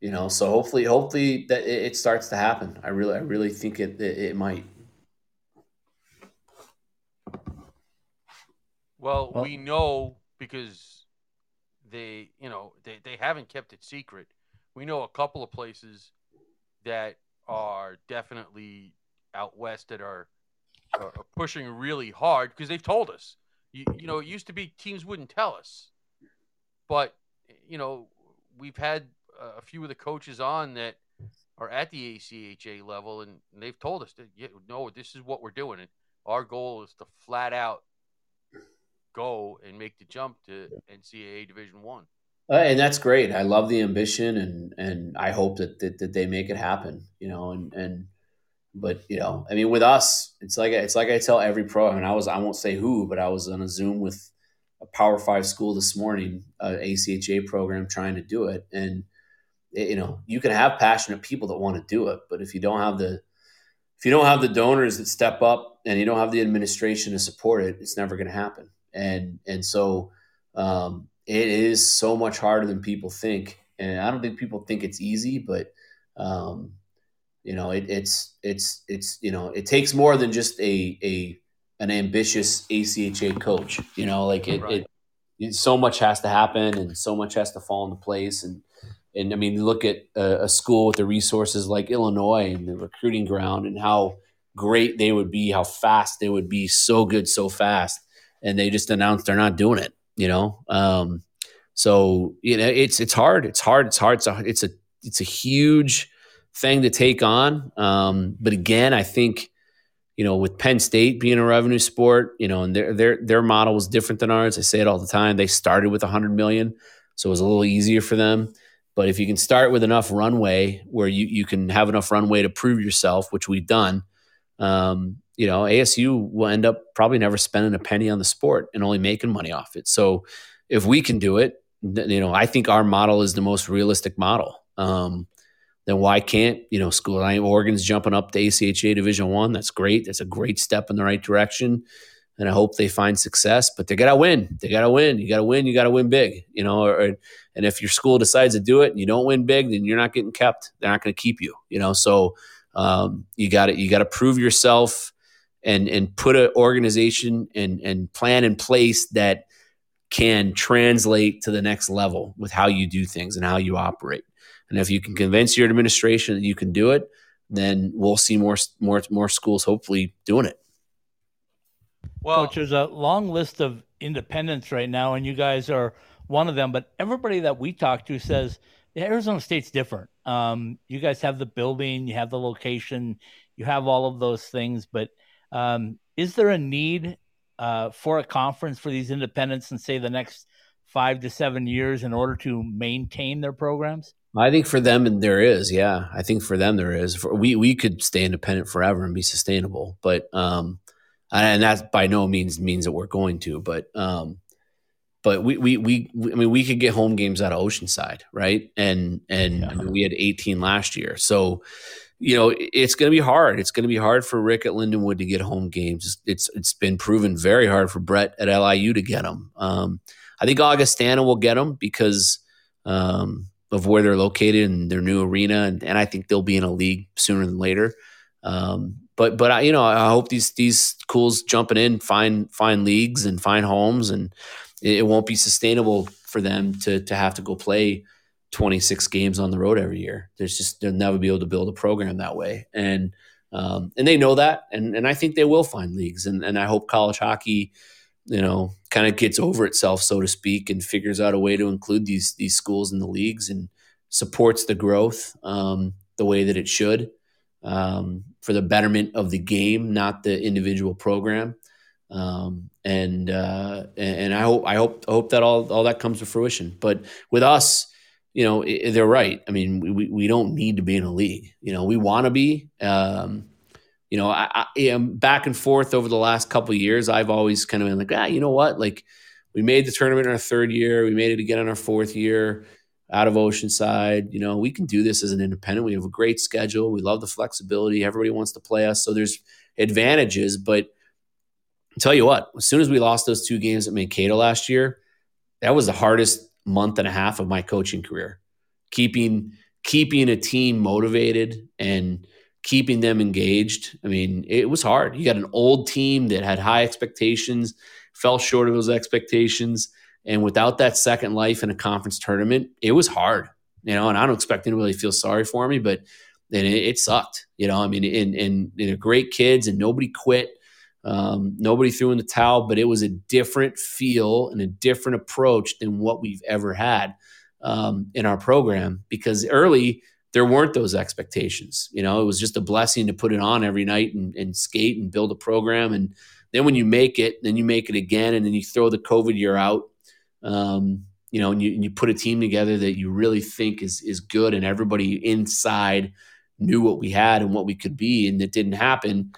you know so hopefully hopefully that it, it starts to happen i really i really think it it, it might well, Well- we know because they, you know, they, they haven't kept it secret. We know a couple of places that are definitely out west that are, are are pushing really hard because they've told us. You, you know, it used to be teams wouldn't tell us, but you know, we've had a few of the coaches on that are at the ACHA level, and, they've told us that yeah, no, this is what we're doing. And our goal is to flat out go and make the jump to NCAA Division One. uh, and that's great i love the ambition and and i hope that, that that they make it happen you know and and but you know i mean with us it's like it's like i tell every pro I mean, i was i won't say who but i was on a zoom with a power five school this morning a acha program trying to do it and it- you know you can have passionate people that want to do it but if you don't have the if you don't have the donors that step up and you don't have the administration to support it it's never going to happen. And and so um, it is so much harder than people think. And i don't think people think it's easy but um, you know it, it's it's it's you know it takes more than just a a an ambitious ACHA coach you know like it, Right. it, it so much has to happen and so much has to fall into place. And and I mean, look at a, a school with the resources like Illinois and the recruiting ground and how great they would be, how fast they would be, so good, so fast, and they just announced they're not doing it. You know, um, so you know it's it's hard, it's hard, it's hard. It's a it's a it's a huge thing to take on. Um, but again, I think you know with Penn State being a revenue sport, you know, and their their their model was different than ours. I say it all the time. They started with a hundred million, so it was a little easier for them. But if you can start with enough runway where you, you can have enough runway to prove yourself, which we've done, um, you know, ASU will end up probably never spending a penny on the sport and only making money off it. So if we can do it, you know, I think our model is the most realistic model. Um, then why can't you know school? I Oregon's jumping up to ACHA Division One. That's great. That's a great step in the right direction, and I hope they find success. But they gotta win. They gotta win. You gotta win. You gotta win big. You know, or, and if your school decides to do it and you don't win big, then you're not getting kept. They're not going to keep you. You know, so um, you got to you got to prove yourself and and put an organization and and plan in place that can translate to the next level with how you do things and how you operate. And if you can convince your administration that you can do it, then we'll see more more more schools hopefully doing it. Well, Coach, there's a long list of independents right now, and you guys are one of them. But everybody that we talk to says Arizona State's different. Um, you guys have the building, you have the location, you have all of those things. But um, is there a need uh, for a conference for these independents in, say, the next five to seven years in order to maintain their programs? I think for them there is, yeah. I think for them there is. For, we we could stay independent forever and be sustainable, but um, and that by no means means that we're going to, but um, but we, we, we, I mean, we could get home games out of Oceanside, right? And, and yeah. I mean, we had 18 last year. So, you know, it's going to be hard. It's going to be hard for Rick at Lindenwood to get home games. It's, it's been proven very hard for Brett at LIU to get them. Um, I think Augustana will get them because, um, of where they're located and their new arena. And, and I think they'll be in a league sooner than later. Um, but, but I, you know, I hope these, these schools jumping in, find, find leagues and find homes and, it won't be sustainable for them to to have to go play 26 games on the road every year. There's just they'll never be able to build a program that way, and um, and they know that, and and I think they will find leagues, and and I hope college hockey, you know, kind of gets over itself, so to speak, and figures out a way to include these these schools in the leagues and supports the growth um, the way that it should um, for the betterment of the game, not the individual program. Um, and uh, and I hope I hope hope that all all that comes to fruition. But with us, you know, they're right. I mean, we we don't need to be in a league. You know, we want to be. Um, you know, I, I am back and forth over the last couple years. I've always kind of been like, ah, you know what? Like, we made the tournament in our third year. We made it again in our fourth year out of Oceanside. You know, we can do this as an independent. We have a great schedule. We love the flexibility. Everybody wants to play us. So there's advantages, but Tell you what, as soon as we lost those two games at Mankato last year, that was the hardest month and a half of my coaching career. Keeping keeping a team motivated and keeping them engaged. I mean, it was hard. You got an old team that had high expectations, fell short of those expectations, and without that second life in a conference tournament, it was hard. You know, and I don't expect anybody to feel sorry for me, but then it, it sucked. You know, I mean, and and they're great kids, and nobody quit um, nobody threw in the towel, but it was a different feel and a different approach than what we've ever had um, in our program because early there weren't those expectations. You know, it was just a blessing to put it on every night and, and skate and build a program. And then when you make it, then you make it again, and then you throw the COVID year out. Um, you know, and you, and you put a team together that you really think is is good, and everybody inside knew what we had and what we could be, and it didn't happen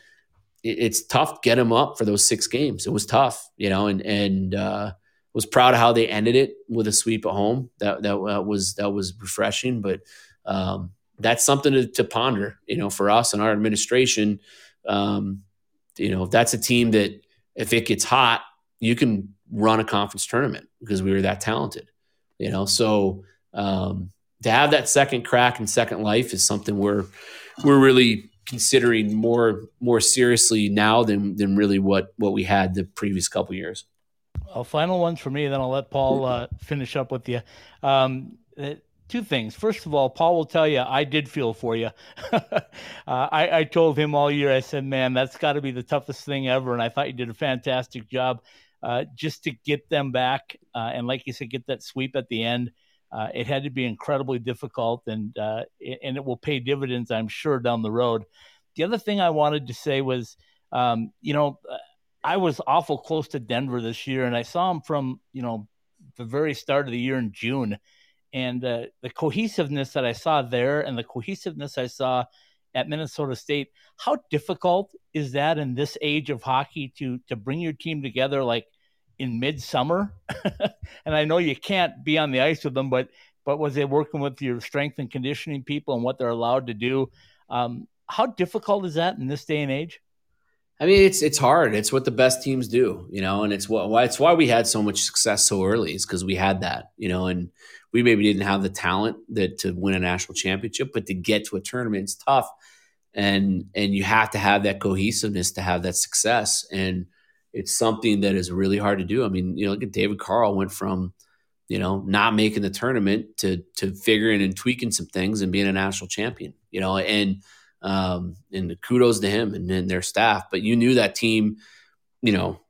it's tough to get them up for those six games. It was tough, you know, and and uh, was proud of how they ended it with a sweep at home. That that uh, was that was refreshing, but um, that's something to, to, ponder, you know, for us and our administration. Um, you know, that's a team that if it gets hot, you can run a conference tournament because we were that talented, you know. So um, to have that second crack and second life is something we're we're really considering more more seriously now than than really what what we had the previous couple years. Well, final ones for me, then I'll let Paul uh, finish up with you. Um, uh, two things. First of all, Paul will tell you I did feel for you. uh, I, I told him all year. I said, "Man, that's got to be the toughest thing ever," and I thought you did a fantastic job. Uh, just to get them back, uh, and like you said, get that sweep at the end. Uh, it had to be incredibly difficult, and uh, and it will pay dividends, I'm sure, down the road. The other thing I wanted to say was, um, you know, I was awful close to Denver this year, and I saw him from you know the very start of the year in June, and uh, the cohesiveness that I saw there, and the cohesiveness I saw at Minnesota State. How difficult is that in this age of hockey to to bring your team together like? In midsummer, and I know you can't be on the ice with them, but but was it working with your strength and conditioning people and what they're allowed to do? Um, how difficult is that in this day and age? I mean, it's it's hard. It's what the best teams do, you know, and it's what why it's why we had so much success so early is because we had that, you know, and we maybe didn't have the talent that to win a national championship, but to get to a tournament is tough, and and you have to have that cohesiveness to have that success, and it's something that is really hard to do. I mean, you know, look at David Carle went from, you know, not making the tournament to to figuring and tweaking some things and being a national champion. You know, and um, and kudos to him and, and their staff. But you knew that team, you know,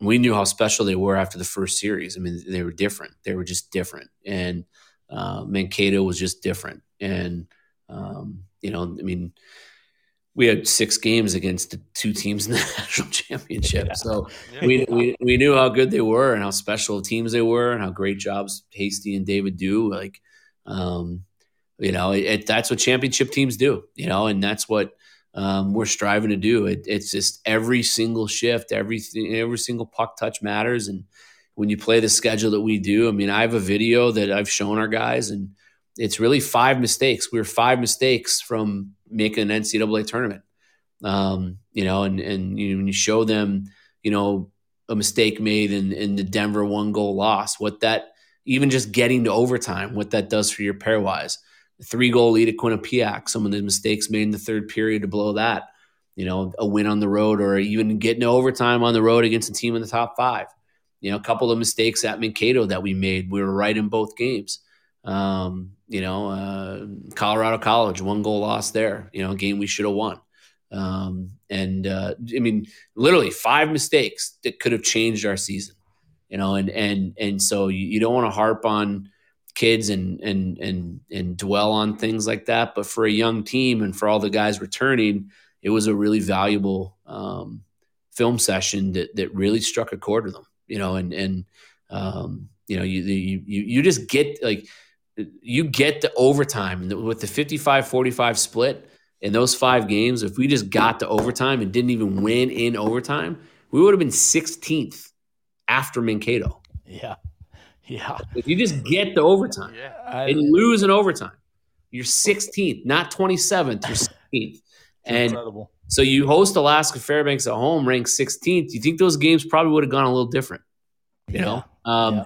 we knew how special they were after the first series. I mean, they were different. They were just different, and uh, Mankato was just different. And um, you know, I mean, we had six games against the two teams in the national championship. Yeah. So Yeah. we, we we knew how good they were and how special teams they were and how great jobs Hasty and David do. Like, um, you know, it, it, that's what championship teams do. You know, and that's what um, we're striving to do. It, it's just every single shift, everything, every single puck touch matters. And when you play the schedule that we do, I mean, I have a video that I've shown our guys, and it's really five mistakes. We are five mistakes from making an NCAA tournament. Um, you know, and and you, show them, you know, a mistake made in, in the Denver one goal loss, what that even just getting to overtime, what that does for your pairwise. Three goal lead at Quinnipiac, some of the mistakes made in the third period to blow that, you know, a win on the road or even getting to overtime on the road against a team in the top five. You know, a couple of mistakes at Mankato that we made. We were right in both games. Um, you know, uh, Colorado College, one goal loss there, you know, a game we should have won. Um, and uh, I mean, literally five mistakes that could have changed our season. You know, and and and so you, you don't want to harp on kids and and and and dwell on things like that. But for a young team and for all the guys returning, it was a really valuable um, film session that that really struck a chord with them. You know, and and um, you know you you you you just get like you get the overtime with the 55-45 split in those five games. If we just got to overtime and didn't even win in overtime, we would have been 16th after Mankato. Yeah. Yeah. If you just get the overtime Yeah. I, and lose in overtime, you're 16th, not 27th. You're 16th. And incredible. so you host Alaska Fairbanks at home, ranked 16th. You think those games probably would have gone a little different, you know? Um, Yeah.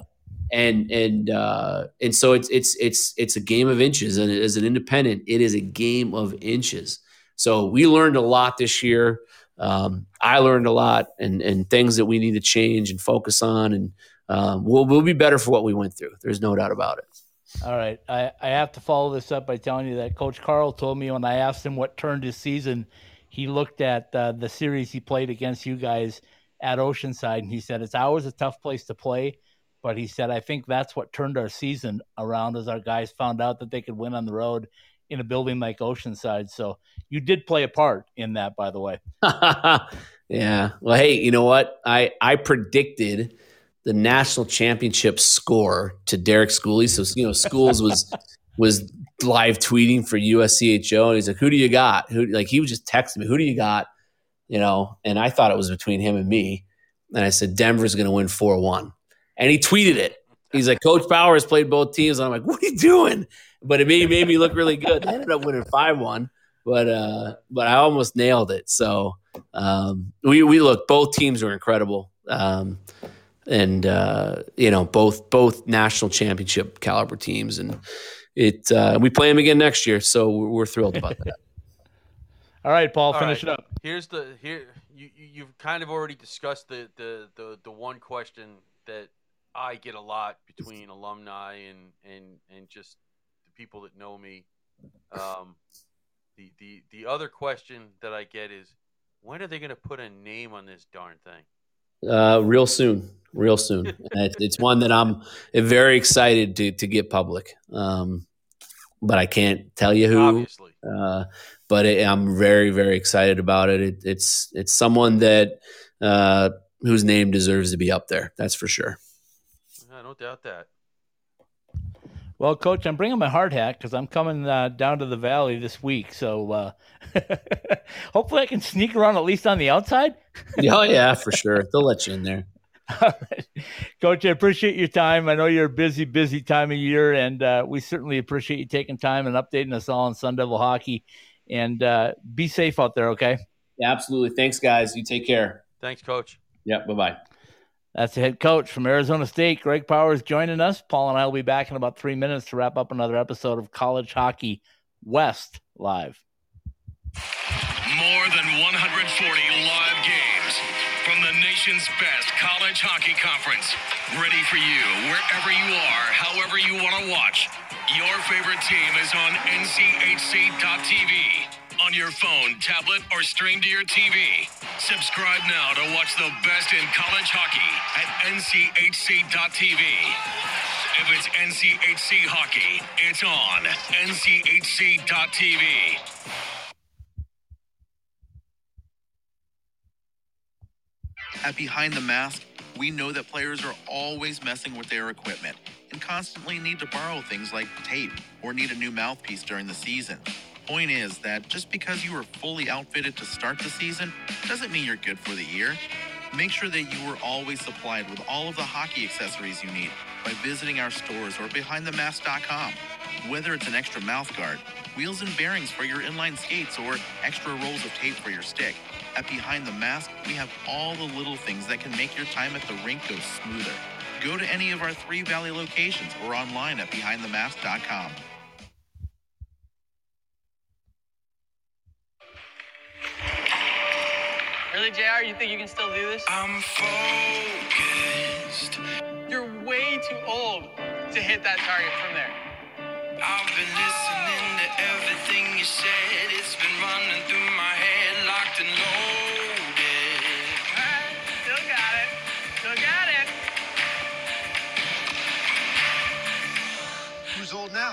And and uh, and so it's it's it's it's a game of inches, and as an independent, it is a game of inches. So we learned a lot this year. Um, I learned a lot, and and things that we need to change and focus on, and um, we'll we'll be better for what we went through. There's no doubt about it. All right. I, I have to follow this up by telling you that Coach Carle told me when I asked him what turned his season, he looked at uh, the series he played against you guys at Oceanside and he said, It's always a tough place to play. But he said, I think that's what turned our season around as our guys found out that they could win on the road in a building like Oceanside. So you did play a part in that, by the way. yeah. Well, hey, you know what? I I predicted the national championship score to Derek Schooley. So you know, Schools was was live tweeting for USCHO, and he's like, "Who do you got?" Who like he was just texting me, "Who do you got?" You know, and I thought it was between him and me, and I said Denver's going to win four one, and he tweeted it. He's like, Coach Powers played both teams. And I'm like, what are you doing? But it made, made me look really good. I ended up winning five one, but uh, but I almost nailed it. So um, we we look both teams were incredible, um, and uh, you know both both national championship caliber teams, and it uh, we play them again next year. So we're, we're thrilled about that. All right, Paul, All finish right. it up. Here's the here you you- you've kind of already discussed the the the the one question that I get a lot between alumni and and and just the people that know me. Um, the the the other question that I get is when are they going to put a name on this darn thing? Uh, real soon, real soon. It's, it's one that I'm very excited to to get public. Um, but I can't tell you who. Obviously, Uh, but it, I'm very, very excited about it. it it's it's someone that uh, whose name deserves to be up there. That's for sure. I doubt that. Well, Coach, I'm bringing my hard hat because I'm coming uh, down to the valley this week. So uh, hopefully I can sneak around at least on the outside. oh yeah, for sure. They'll let you in there. All right. Coach, I appreciate your time. I know you're a busy, busy time of year, and uh, we certainly appreciate you taking time and updating us all on Sun Devil hockey. And uh, be safe out there, okay? Yeah, absolutely. Thanks, guys. You take care. Thanks, Coach. Yeah. Bye bye. That's the head coach from Arizona State, Greg Powers, joining us. Paul and I will be back in about three minutes to wrap up another episode of College Hockey West Live. More than 140 live games from the nation's best college hockey conference. Ready for you wherever you are, however you want to watch. Your favorite team is on NCHC.tv on your phone, tablet, or stream to your TV. Subscribe now to watch the best in college hockey at NCHC.tv. If it's NCHC hockey, it's on NCHC.tv. At Behind the Mask, we know that players are always messing with their equipment and constantly need to borrow things like tape or need a new mouthpiece during the season. The point is that just because you are fully outfitted to start the season doesn't mean you're good for the year. Make sure that you are always supplied with all of the hockey accessories you need by visiting our stores or behindthemask.com. Whether it's an extra mouth guard, wheels and bearings for your inline skates, or extra rolls of tape for your stick, at Behind the Mask, we have all the little things that can make your time at the rink go smoother. Go to any of our three Valley locations or online at behindthemask.com. Really, JR? You think you can still do this? I'm focused. You're way too old to hit that target from there. I've been listening to everything you said. It's been running through my head, locked and loaded. Alright, still got it. Still got it. Who's old now?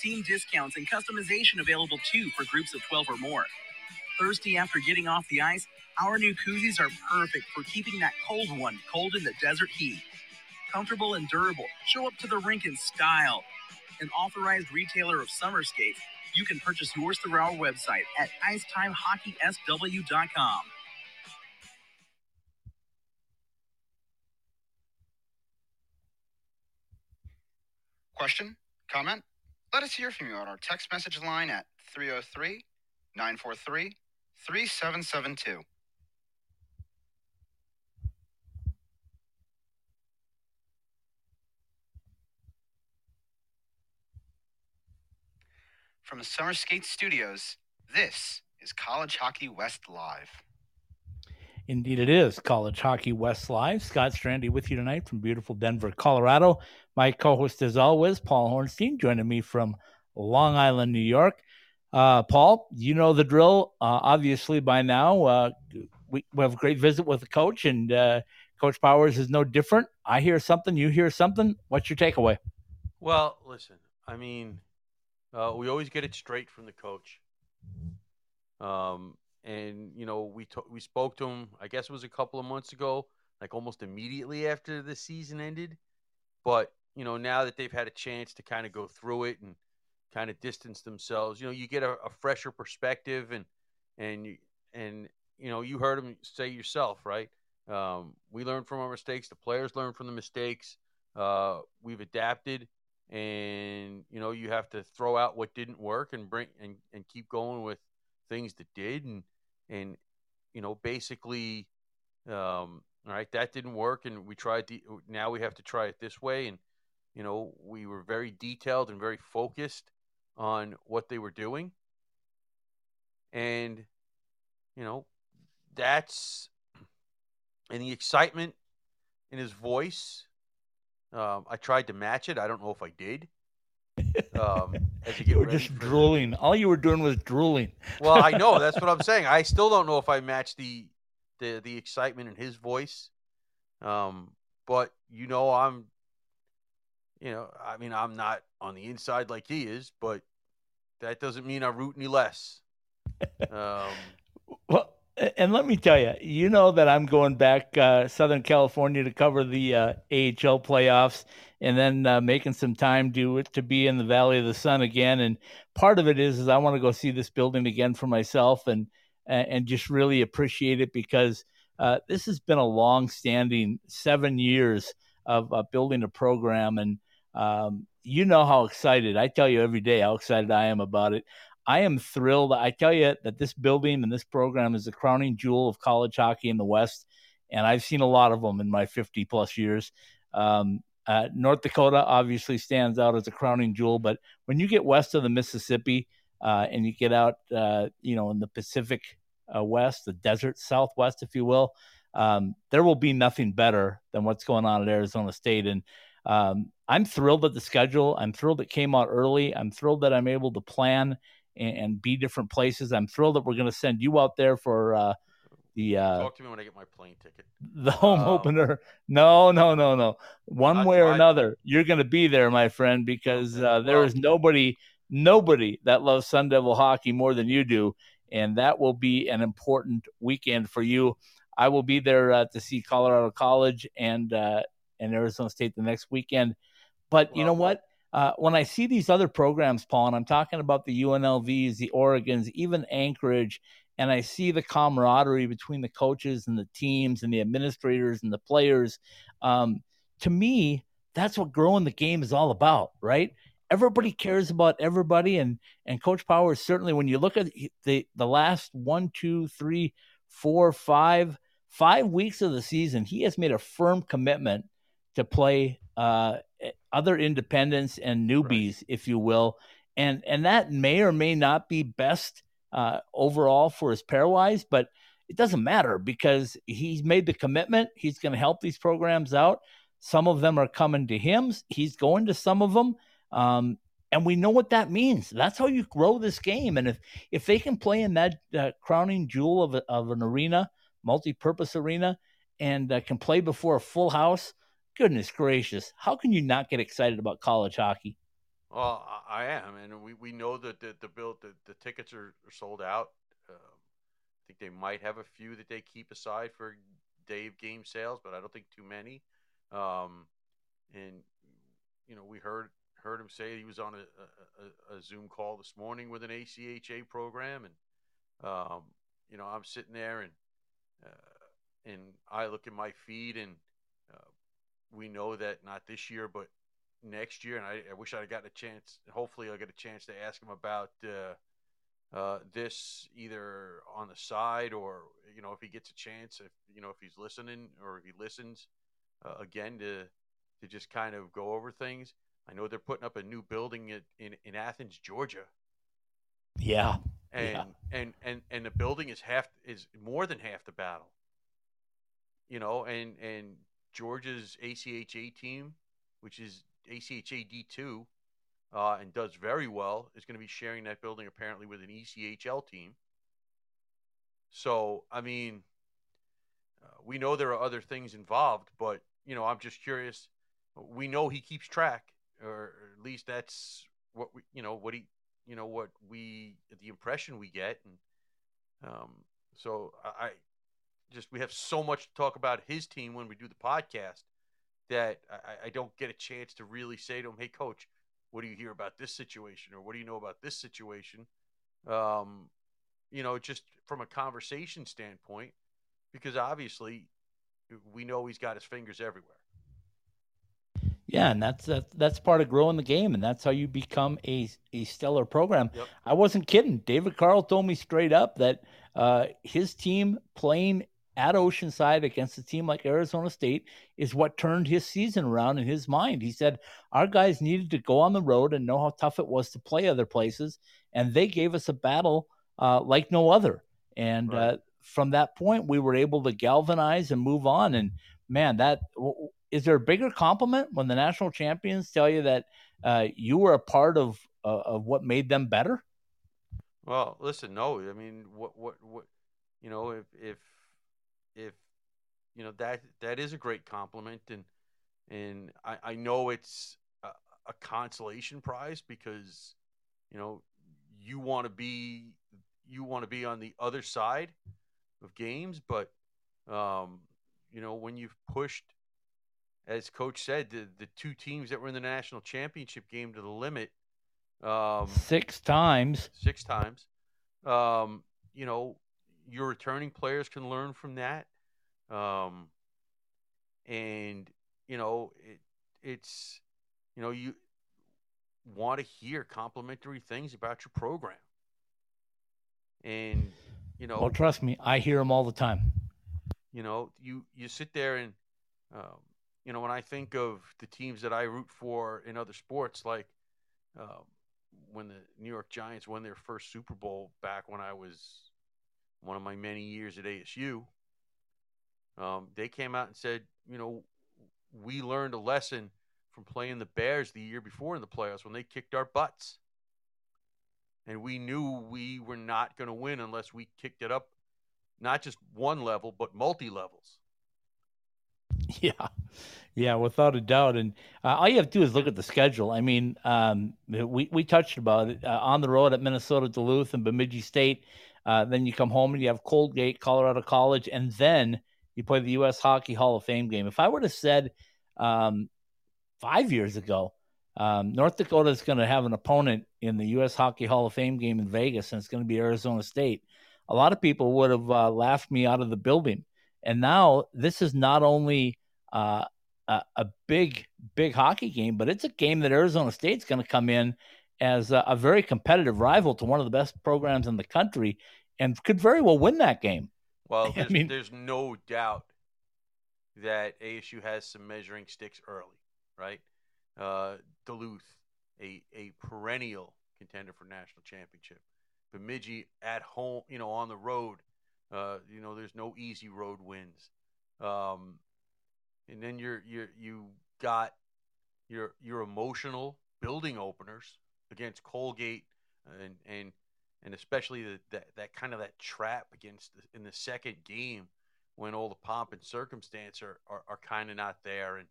Team discounts and customization available too for groups of 12 or more. Thirsty after getting off the ice? Our new koozies are perfect for keeping that cold one cold in the desert heat. Comfortable and durable, show up to the rink in style. An authorized retailer of summer skates, you can purchase yours through our website at icetimehockeysw.com. Question? Comment? Let us hear from you on our text message line at 303 943 3772. From the Summer Skate Studios, this is College Hockey West Live. Indeed, it is College Hockey West Live. Scott Strandy with you tonight from beautiful Denver, Colorado. My co host, as always, Paul Hornstein, joining me from Long Island, New York. Uh, Paul, you know the drill. Uh, obviously, by now, uh, we, we have a great visit with the coach, and uh, Coach Powers is no different. I hear something, you hear something. What's your takeaway? Well, listen, I mean, uh, we always get it straight from the coach. Um, and you know, we we spoke to him. I guess it was a couple of months ago, like almost immediately after the season ended. But you know, now that they've had a chance to kind of go through it and kind of distance themselves, you know, you get a, a fresher perspective, and and you and you know, you heard him say yourself, right? Um, we learn from our mistakes. The players learn from the mistakes. Uh, we've adapted, and you know, you have to throw out what didn't work and bring and, and keep going with things that did, and and you know, basically, um, all right, that didn't work, and we tried. The, now we have to try it this way, and you know, we were very detailed and very focused on what they were doing, and you know, that's and the excitement in his voice. Um, I tried to match it. I don't know if I did. Um, as you get You were just drooling. All you were doing was drooling. well, I know that's what I'm saying. I still don't know if I matched the the the excitement in his voice. Um, but you know, I'm, you know, I mean, I'm not on the inside like he is, but that doesn't mean I root any less. Um, Well, and let me tell you, you know that I'm going back uh, Southern California to cover the uh, AHL playoffs, and then uh, making some time to to be in the Valley of the Sun again. And part of it is is I want to go see this building again for myself, and and just really appreciate it because uh, this has been a long standing seven years of uh, building a program, and um, you know how excited I tell you every day how excited I am about it. I am thrilled. I tell you that this building and this program is the crowning jewel of college hockey in the West, and I've seen a lot of them in my 50 plus years. Um, uh, North Dakota obviously stands out as a crowning jewel, but when you get west of the Mississippi uh, and you get out, uh, you know, in the Pacific uh, West, the desert Southwest, if you will, um, there will be nothing better than what's going on at Arizona State. And um, I'm thrilled at the schedule. I'm thrilled it came out early. I'm thrilled that I'm able to plan and, and be different places. I'm thrilled that we're going to send you out there for uh, the uh, Talk to me when I get my plane ticket. the home Wow. opener. No, no, no, no. One I- way or I- another, you're going to be there, my friend, because uh, there Well- is nobody, nobody that loves Sun Devil hockey more than you do, and that will be an important weekend for you. I will be there uh, to see Colorado College and uh, and Arizona State the next weekend. But you know Well- what? Uh, when I see these other programs, Paul, and I'm talking about the UNLVs, the Oregons, even Anchorage, and I see the camaraderie between the coaches and the teams and the administrators and the players. Um, to me, that's what growing the game is all about, right? Everybody cares about everybody, and and Coach Powers certainly. When you look at the the last one, two, three, four, five, five weeks of the season, he has made a firm commitment to play uh, other independents and newbies, if you will, and and that may or may not be best uh, overall for his pairwise, but it doesn't matter because he's made the commitment. He's going to help these programs out. Some of them are coming to him. He's going to some of them. Um, and we know what that means. That's how you grow this game. And if if they can play in that uh, crowning jewel of, a, of an arena, multi-purpose arena, and uh, can play before a full house, goodness gracious, how can you not get excited about college hockey? Well, I am, and we, we know that the the bill the, the tickets are, are sold out. Um, I think they might have a few that they keep aside for day of game sales, but I don't think too many. Um, and you know, we heard heard him say he was on a, a, a- Zoom call this morning with an ACHA program, and um, you know, I'm sitting there and uh, and I look at my feed, and we know that not this year, but next year, and I, I wish I'd gotten a chance. Hopefully, I'll get a chance to ask him about uh, uh, this either on the side or you know if he gets a chance, if you know if he's listening or if he listens uh, again to to just kind of go over things. I know they're putting up a new building at, in in Athens, Georgia, Yeah. and Yeah. and and and the building is half is more than half the battle. You know, and and Georgia's ACHA team, which is ACHA D two, uh, and does very well, is going to be sharing that building apparently with an ECHL team. So I mean, uh, we know there are other things involved, but you know, I'm just curious. We know he keeps track, or at least that's what we, you know, what he, you know, what we, the impression we get, and um, so I just we have so much to talk about his team when we do the podcast that I, I don't get a chance to really say to him, "Hey, coach, what do you hear about this situation?" or "What do you know about this situation?" Um, you know, just from a conversation standpoint, because obviously we know he's got his fingers everywhere. Yeah, and that's that's that's part of growing the game, and that's how you become a a stellar program. Yep. I wasn't kidding. David Carle told me straight up that uh, his team playing at Oceanside against a team like Arizona State is what turned his season around in his mind. He said our guys needed to go on the road and know how tough it was to play other places, and they gave us a battle uh, like no other. And Right. uh, from that point, we were able to galvanize and move on. And man, that is there a bigger compliment when the national champions tell you that uh, you were a part of uh, of what made them better? Well, listen, no, I mean, what, what, what, you know, if, if, if, you know, that, that is a great compliment. And, and I, I know it's a, a consolation prize because, you know, you want to be, you want to be on the other side of games, but, um, you know, when you've pushed, as coach said, the, the two teams that were in the national championship game to the limit, um, Six times. six times. Um, you know, your returning players can learn from that. Um, and you know, it, it's you know, you want to hear complimentary things about your program. and you know, well, trust me, I hear them all the time. You know, you you sit there and um, you know when I think of the teams that I root for in other sports, like um, when the New York Giants won their first Super Bowl back when I was one of my many years at ASU. Um, they came out and said, you know, we learned a lesson from playing the Bears the year before in the playoffs when they kicked our butts. And we knew we were not going to win unless we kicked it up, not just one level, but multi levels. Yeah, yeah, without a doubt. And uh, all you have to do is look at the schedule. I mean, um, we we touched about it uh, on the road at Minnesota Duluth and Bemidji State. Uh, then you come home and you have Colgate, Colorado College, and then you play the U.S. Hockey Hall of Fame game. If I would have said um, five years ago, um, North Dakota is going to have an opponent in the U.S. Hockey Hall of Fame game in Vegas, and it's going to be Arizona State. A lot of people would have uh, laughed me out of the building. And now this is not only uh, a, a, big, big hockey game, but it's a game that Arizona State's going to come in as a, a, very competitive rival to one of the best programs in the country and could very well win that game. Well, there's, I mean, there's no doubt that ASU has some measuring sticks early, right? Uh, Duluth, a, a perennial contender for national championship. Bemidji at home, you know, on the road. Uh, you know, there's no easy road wins. Um, and then you're you you got your your emotional building openers against Colgate and and and especially the, that that kind of that trap against the, in the second game when all the pomp and circumstance are are, are kind of not there. And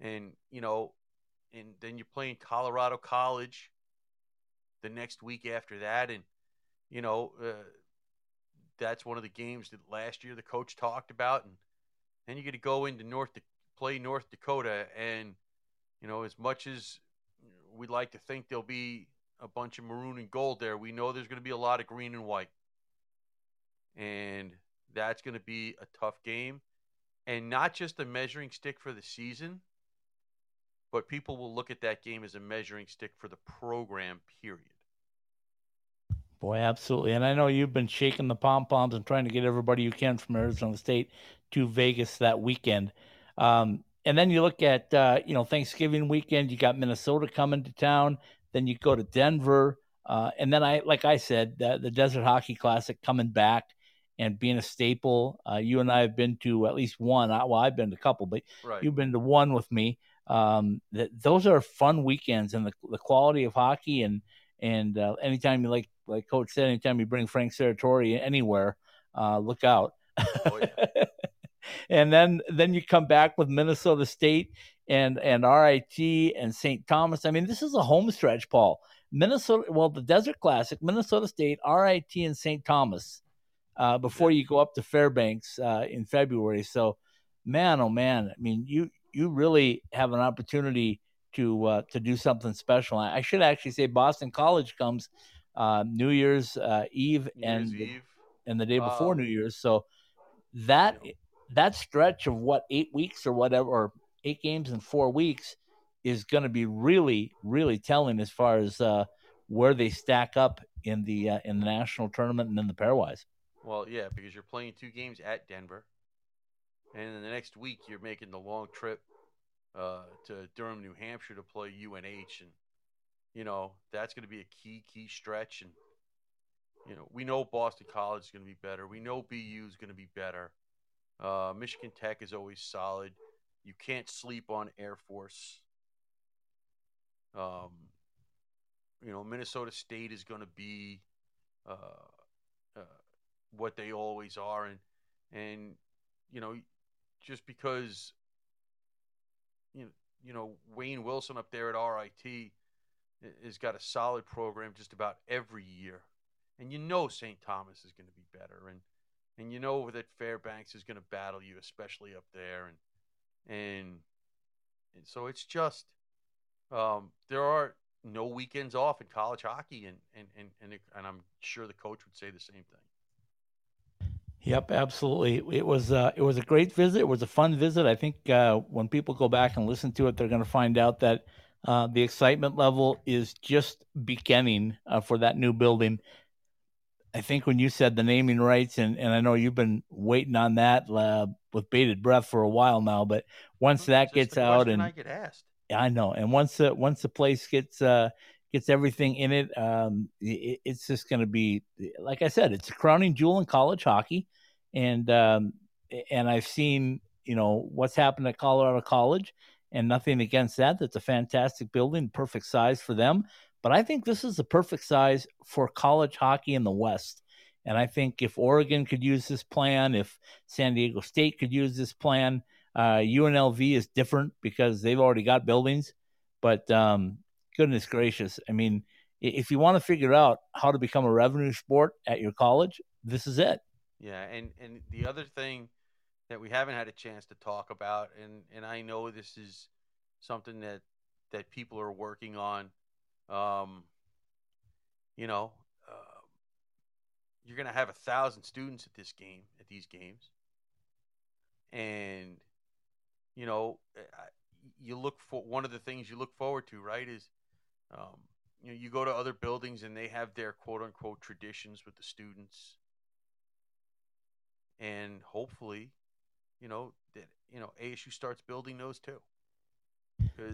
and you know and then you're playing Colorado College the next week after that. And you know uh, that's one of the games that last year the coach talked about. And then you get to go into North to play North Dakota. And you know as much as we'd like to think there'll be a bunch of maroon and gold there. We know there's going to be a lot of green and white. And that's going to be a tough game. And not just a measuring stick for the season, but people will look at that game as a measuring stick for the program, period. Boy, absolutely. And I know you've been shaking the pom poms and trying to get everybody you can from Arizona State to Vegas that weekend. Um, and then you look at, uh, you know, Thanksgiving weekend, you got Minnesota coming to town. Then you go to Denver, uh, and then I, like I said, the, the, Desert Hockey Classic coming back and being a staple. Uh, you and I have been to at least one. Well, I've been to a couple, but right. you've been to one with me. Um, that those are fun weekends, and the the quality of hockey, and and uh, anytime you like like Coach said, anytime you bring Frank Serratore anywhere, uh, look out. Oh, yeah. and then then you come back with Minnesota State and and RIT and St. Thomas. I mean, this is a home stretch, Paul. Minnesota, well, the Desert Classic, Minnesota State, RIT, and St. Thomas uh, before you go up to Fairbanks uh, in February. So, man, oh man, I mean, you you really have an opportunity to uh, to do something special. I should actually say Boston College comes uh, New Year's uh, Eve New and Year's Eve. and the day before New Year's. So that that stretch of what eight weeks or whatever, or eight games in four weeks, is going to be really, really telling as far as uh, where they stack up in the uh, in the national tournament and in the pairwise. Well, yeah, because you're playing two games at Denver, and then the next week you're making the long trip uh, to Durham, New Hampshire, to play UNH, and you know that's going to be a key key stretch. And you know we know Boston College is going to be better. We know BU is going to be better. Uh, Michigan Tech is always solid. You can't sleep on Air Force. Um, you know, Minnesota State is going to be uh, uh, what they always are, and and you know, just because you know, you know Wayne Wilson up there at RIT has got a solid program just about every year, and you know St. Thomas is going to be better, and and you know that Fairbanks is going to battle you, especially up there, and and and so it's just um, there are no weekends off in college hockey, and and and and, it, and I'm sure the coach would say the same thing. Yep, absolutely. It was uh, it was a great visit. It was a fun visit. I think uh, when people go back and listen to it, they're going to find out that uh, the excitement level is just beginning uh, for that new building I think when you said the naming rights, and, and I know you've been waiting on that uh, with bated breath for a while now, but once that gets out, and I get asked. I know, and once the once the place gets uh, gets everything in it, um, it it's just going to be like I said, it's a crowning jewel in college hockey, and um, and I've seen you know what's happened at Colorado College, and nothing against that. That's a fantastic building, perfect size for them. But I think this is the perfect size for college hockey in the West. And I think if Oregon could use this plan, if San Diego State could use this plan, uh, UNLV is different because they've already got buildings. But um, goodness gracious, I mean, if you want to figure out how to become a revenue sport at your college, this is it. Yeah, and and the other thing that we haven't had a chance to talk about, and and I know this is something that that people are working on. Um, you know, uh, you're gonna have a thousand students at this game at these games, and you know, uh, you look for one of the things you look forward to, right? Is um, you know, you go to other buildings and they have their quote unquote traditions with the students and hopefully, you know that you know ASU starts building those too.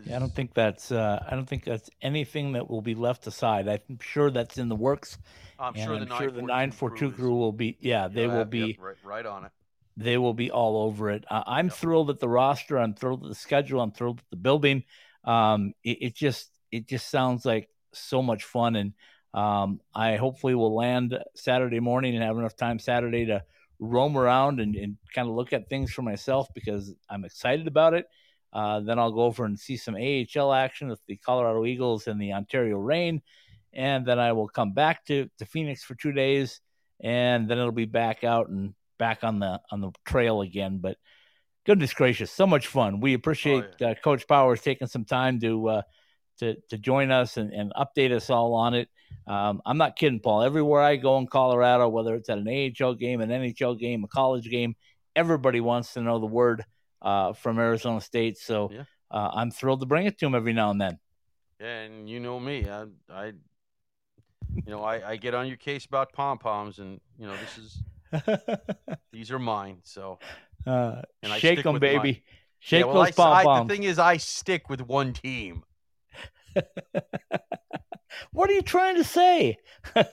Yeah, I don't think that's uh, I don't think that's anything that will be left aside. I'm sure that's in the works. I'm sure I'm the sure the 942 942 crew crew will be yeah, they Yeah, will yep, be right, right on it. they will be all over it. Uh, I'm Yep. thrilled at the roster. I'm thrilled at the schedule. I'm thrilled at the building. Um, it, it just it just sounds like so much fun, and um, I hopefully will land Saturday morning and have enough time Saturday to roam around and, and kind of look at things for myself because I'm excited about it. Uh, then I'll go over and see some AHL action with the Colorado Eagles and the Ontario Reign, and then I will come back to to Phoenix for two days, and then it'll be back out and back on the on the trail again. But goodness gracious, so much fun. We appreciate uh, Coach Powers taking some time to uh, to to join us and, and update us all on it. Um, I'm not kidding, Paul. Everywhere I go in Colorado, whether it's at an AHL game, an NHL game, a college game, everybody wants to know the word uh, from Arizona State. So Yeah. uh, I'm thrilled to bring it to them every now and then. Yeah, And you know me, I, I you know, I, I get on your case about pom poms, and you know, this is these are mine. So uh, And I shake them, mine. baby. Shake yeah, well, those pom poms. the thing is, I stick with one team. What are you trying to say? No,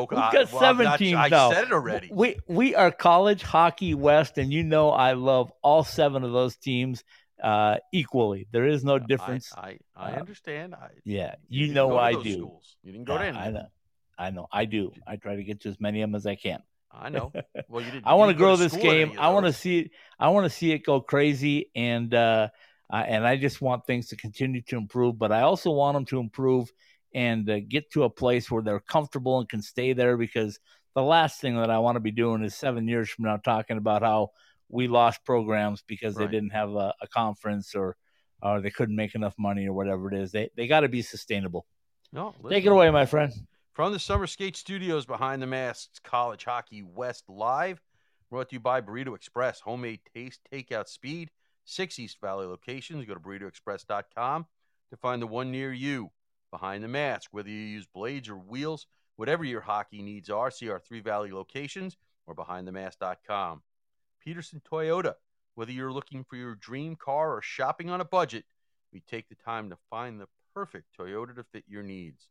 We've got well, I'm seven not- teams I said it already. We we are college hockey west, and you know I love all seven of those teams uh, equally. There is no difference. I, I, I Uh, understand. I, yeah, you you know I do. Schools. You didn't go to any. I know. I know. I do. I try to get to as many of them as I can. I know. Well, you didn't. I want to grow this game. I want to see it. I want to see it go crazy, and uh, uh, and I just want things to continue to improve. But I also want them to improve and uh, get to a place where they're comfortable and can stay there. Because the last thing that I want to be doing is seven years from now talking about how we lost programs because they didn't have a, a conference or or they couldn't make enough money or whatever it is. They they got to be sustainable. No, Take it away, my friend. From the Summer Skate Studios behind the masks, College Hockey West Live, brought to you by Burrito Express, homemade taste, takeout speed, six East Valley locations. Go to burritoexpress.com to find the one near you. Behind the mask, whether you use blades or wheels, whatever your hockey needs are, see our three Valley locations or behindthemask.com. Peterson Toyota, whether you're looking for your dream car or shopping on a budget, we take the time to find the perfect Toyota to fit your needs.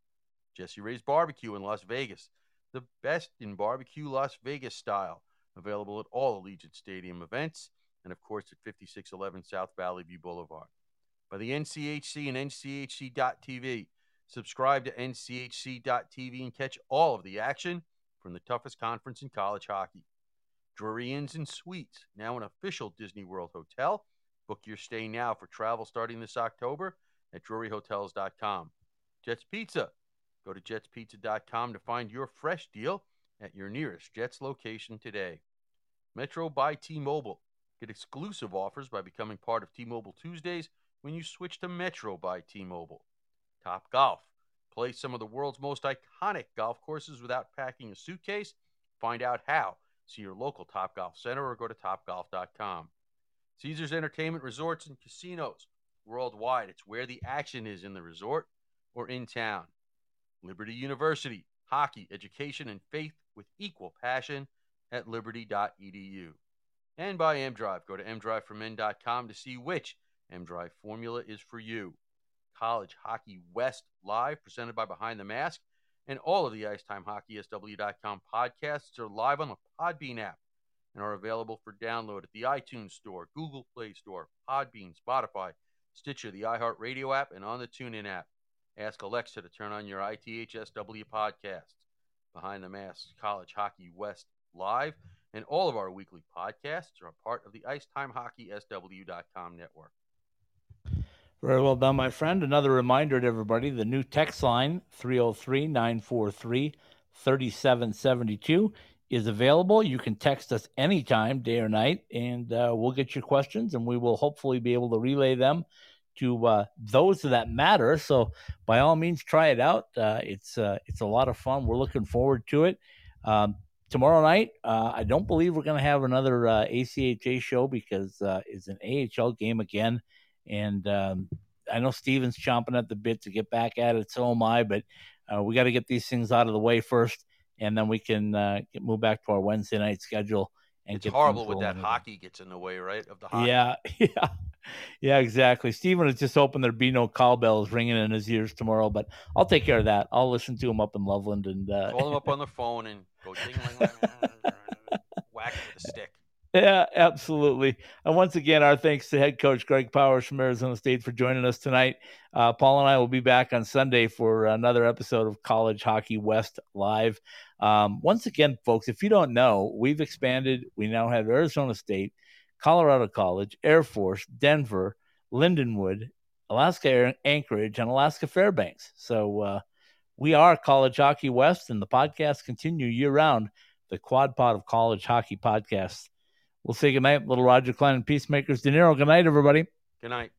Jesse Ray's Barbecue in Las Vegas, the best in barbecue Las Vegas style, available at all Allegiant Stadium events, and of course at 5611 South Valley View Boulevard. By the NCHC and NCHC.TV. Subscribe to NCHC.TV and catch all of the action from the toughest conference in college hockey. Drury Inns and Suites, now an official Disney World hotel. Book your stay now for travel starting this October at druryhotels.com. Jets Pizza. Go to jetspizza.com to find your fresh deal at your nearest Jets location today. Metro by T Mobile. Get exclusive offers by becoming part of T Mobile Tuesdays when you switch to Metro by T Mobile. Top Golf. Play some of the world's most iconic golf courses without packing a suitcase. Find out how. See your local Top Golf Center or go to topgolf.com. Caesars Entertainment Resorts and Casinos. Worldwide, it's where the action is in the resort or in town. Liberty University. hockey, education, and faith with equal passion at liberty.edu. And by mDrive. Go to mdriveformen.com to see which mDrive formula is for you. College Hockey West Live, presented by Behind the Mask, and all of the IcetimeHockeySW.com podcasts are live on the Podbean app and are available for download at the iTunes Store, Google Play Store, Podbean, Spotify, Stitcher, the iHeartRadio app, and on the TuneIn app. Ask Alexa to turn on your ITHSW podcast. Behind the Mask College Hockey West Live, and all of our weekly podcasts are a part of the IcetimeHockeySW.com network. Very well done, my friend. Another reminder to everybody the new text line 303 943 3772 is available. You can text us anytime, day or night, and uh, we'll get your questions and we will hopefully be able to relay them to uh, those that matter. So, by all means, try it out. Uh, it's uh, it's a lot of fun. We're looking forward to it. Um, tomorrow night, uh, I don't believe we're going to have another uh, ACHA show because it's an AHL game again. And um, I know Steven's chomping at the bit to get back at it. So am I. But uh, we got to get these things out of the way first, and then we can uh, get, move back to our Wednesday night schedule. And it's horrible when that hockey gets in the way, right? Of the hockey. Yeah, yeah, yeah, exactly. Steven is just hoping there'd be no cowbells ringing in his ears tomorrow, but I'll take care of that. I'll listen to him up in Loveland and uh... call him up on the phone and go ding, whack with a stick. Yeah, absolutely. And once again, our thanks to head coach Greg Powers from Arizona State for joining us tonight. Uh, Paul and I will be back on Sunday for another episode of College Hockey West Live. Um, once again, folks, if you don't know, we've expanded. We now have Arizona State, Colorado College, Air Force, Denver, Lindenwood, Alaska Anchorage, and Alaska Fairbanks. So uh, we are College Hockey West, and the podcasts continue year round. The Quad Pod of College Hockey Podcasts. We'll say goodnight, little Roger Klein and Peacemakers. De Niro, good night, everybody. Good night.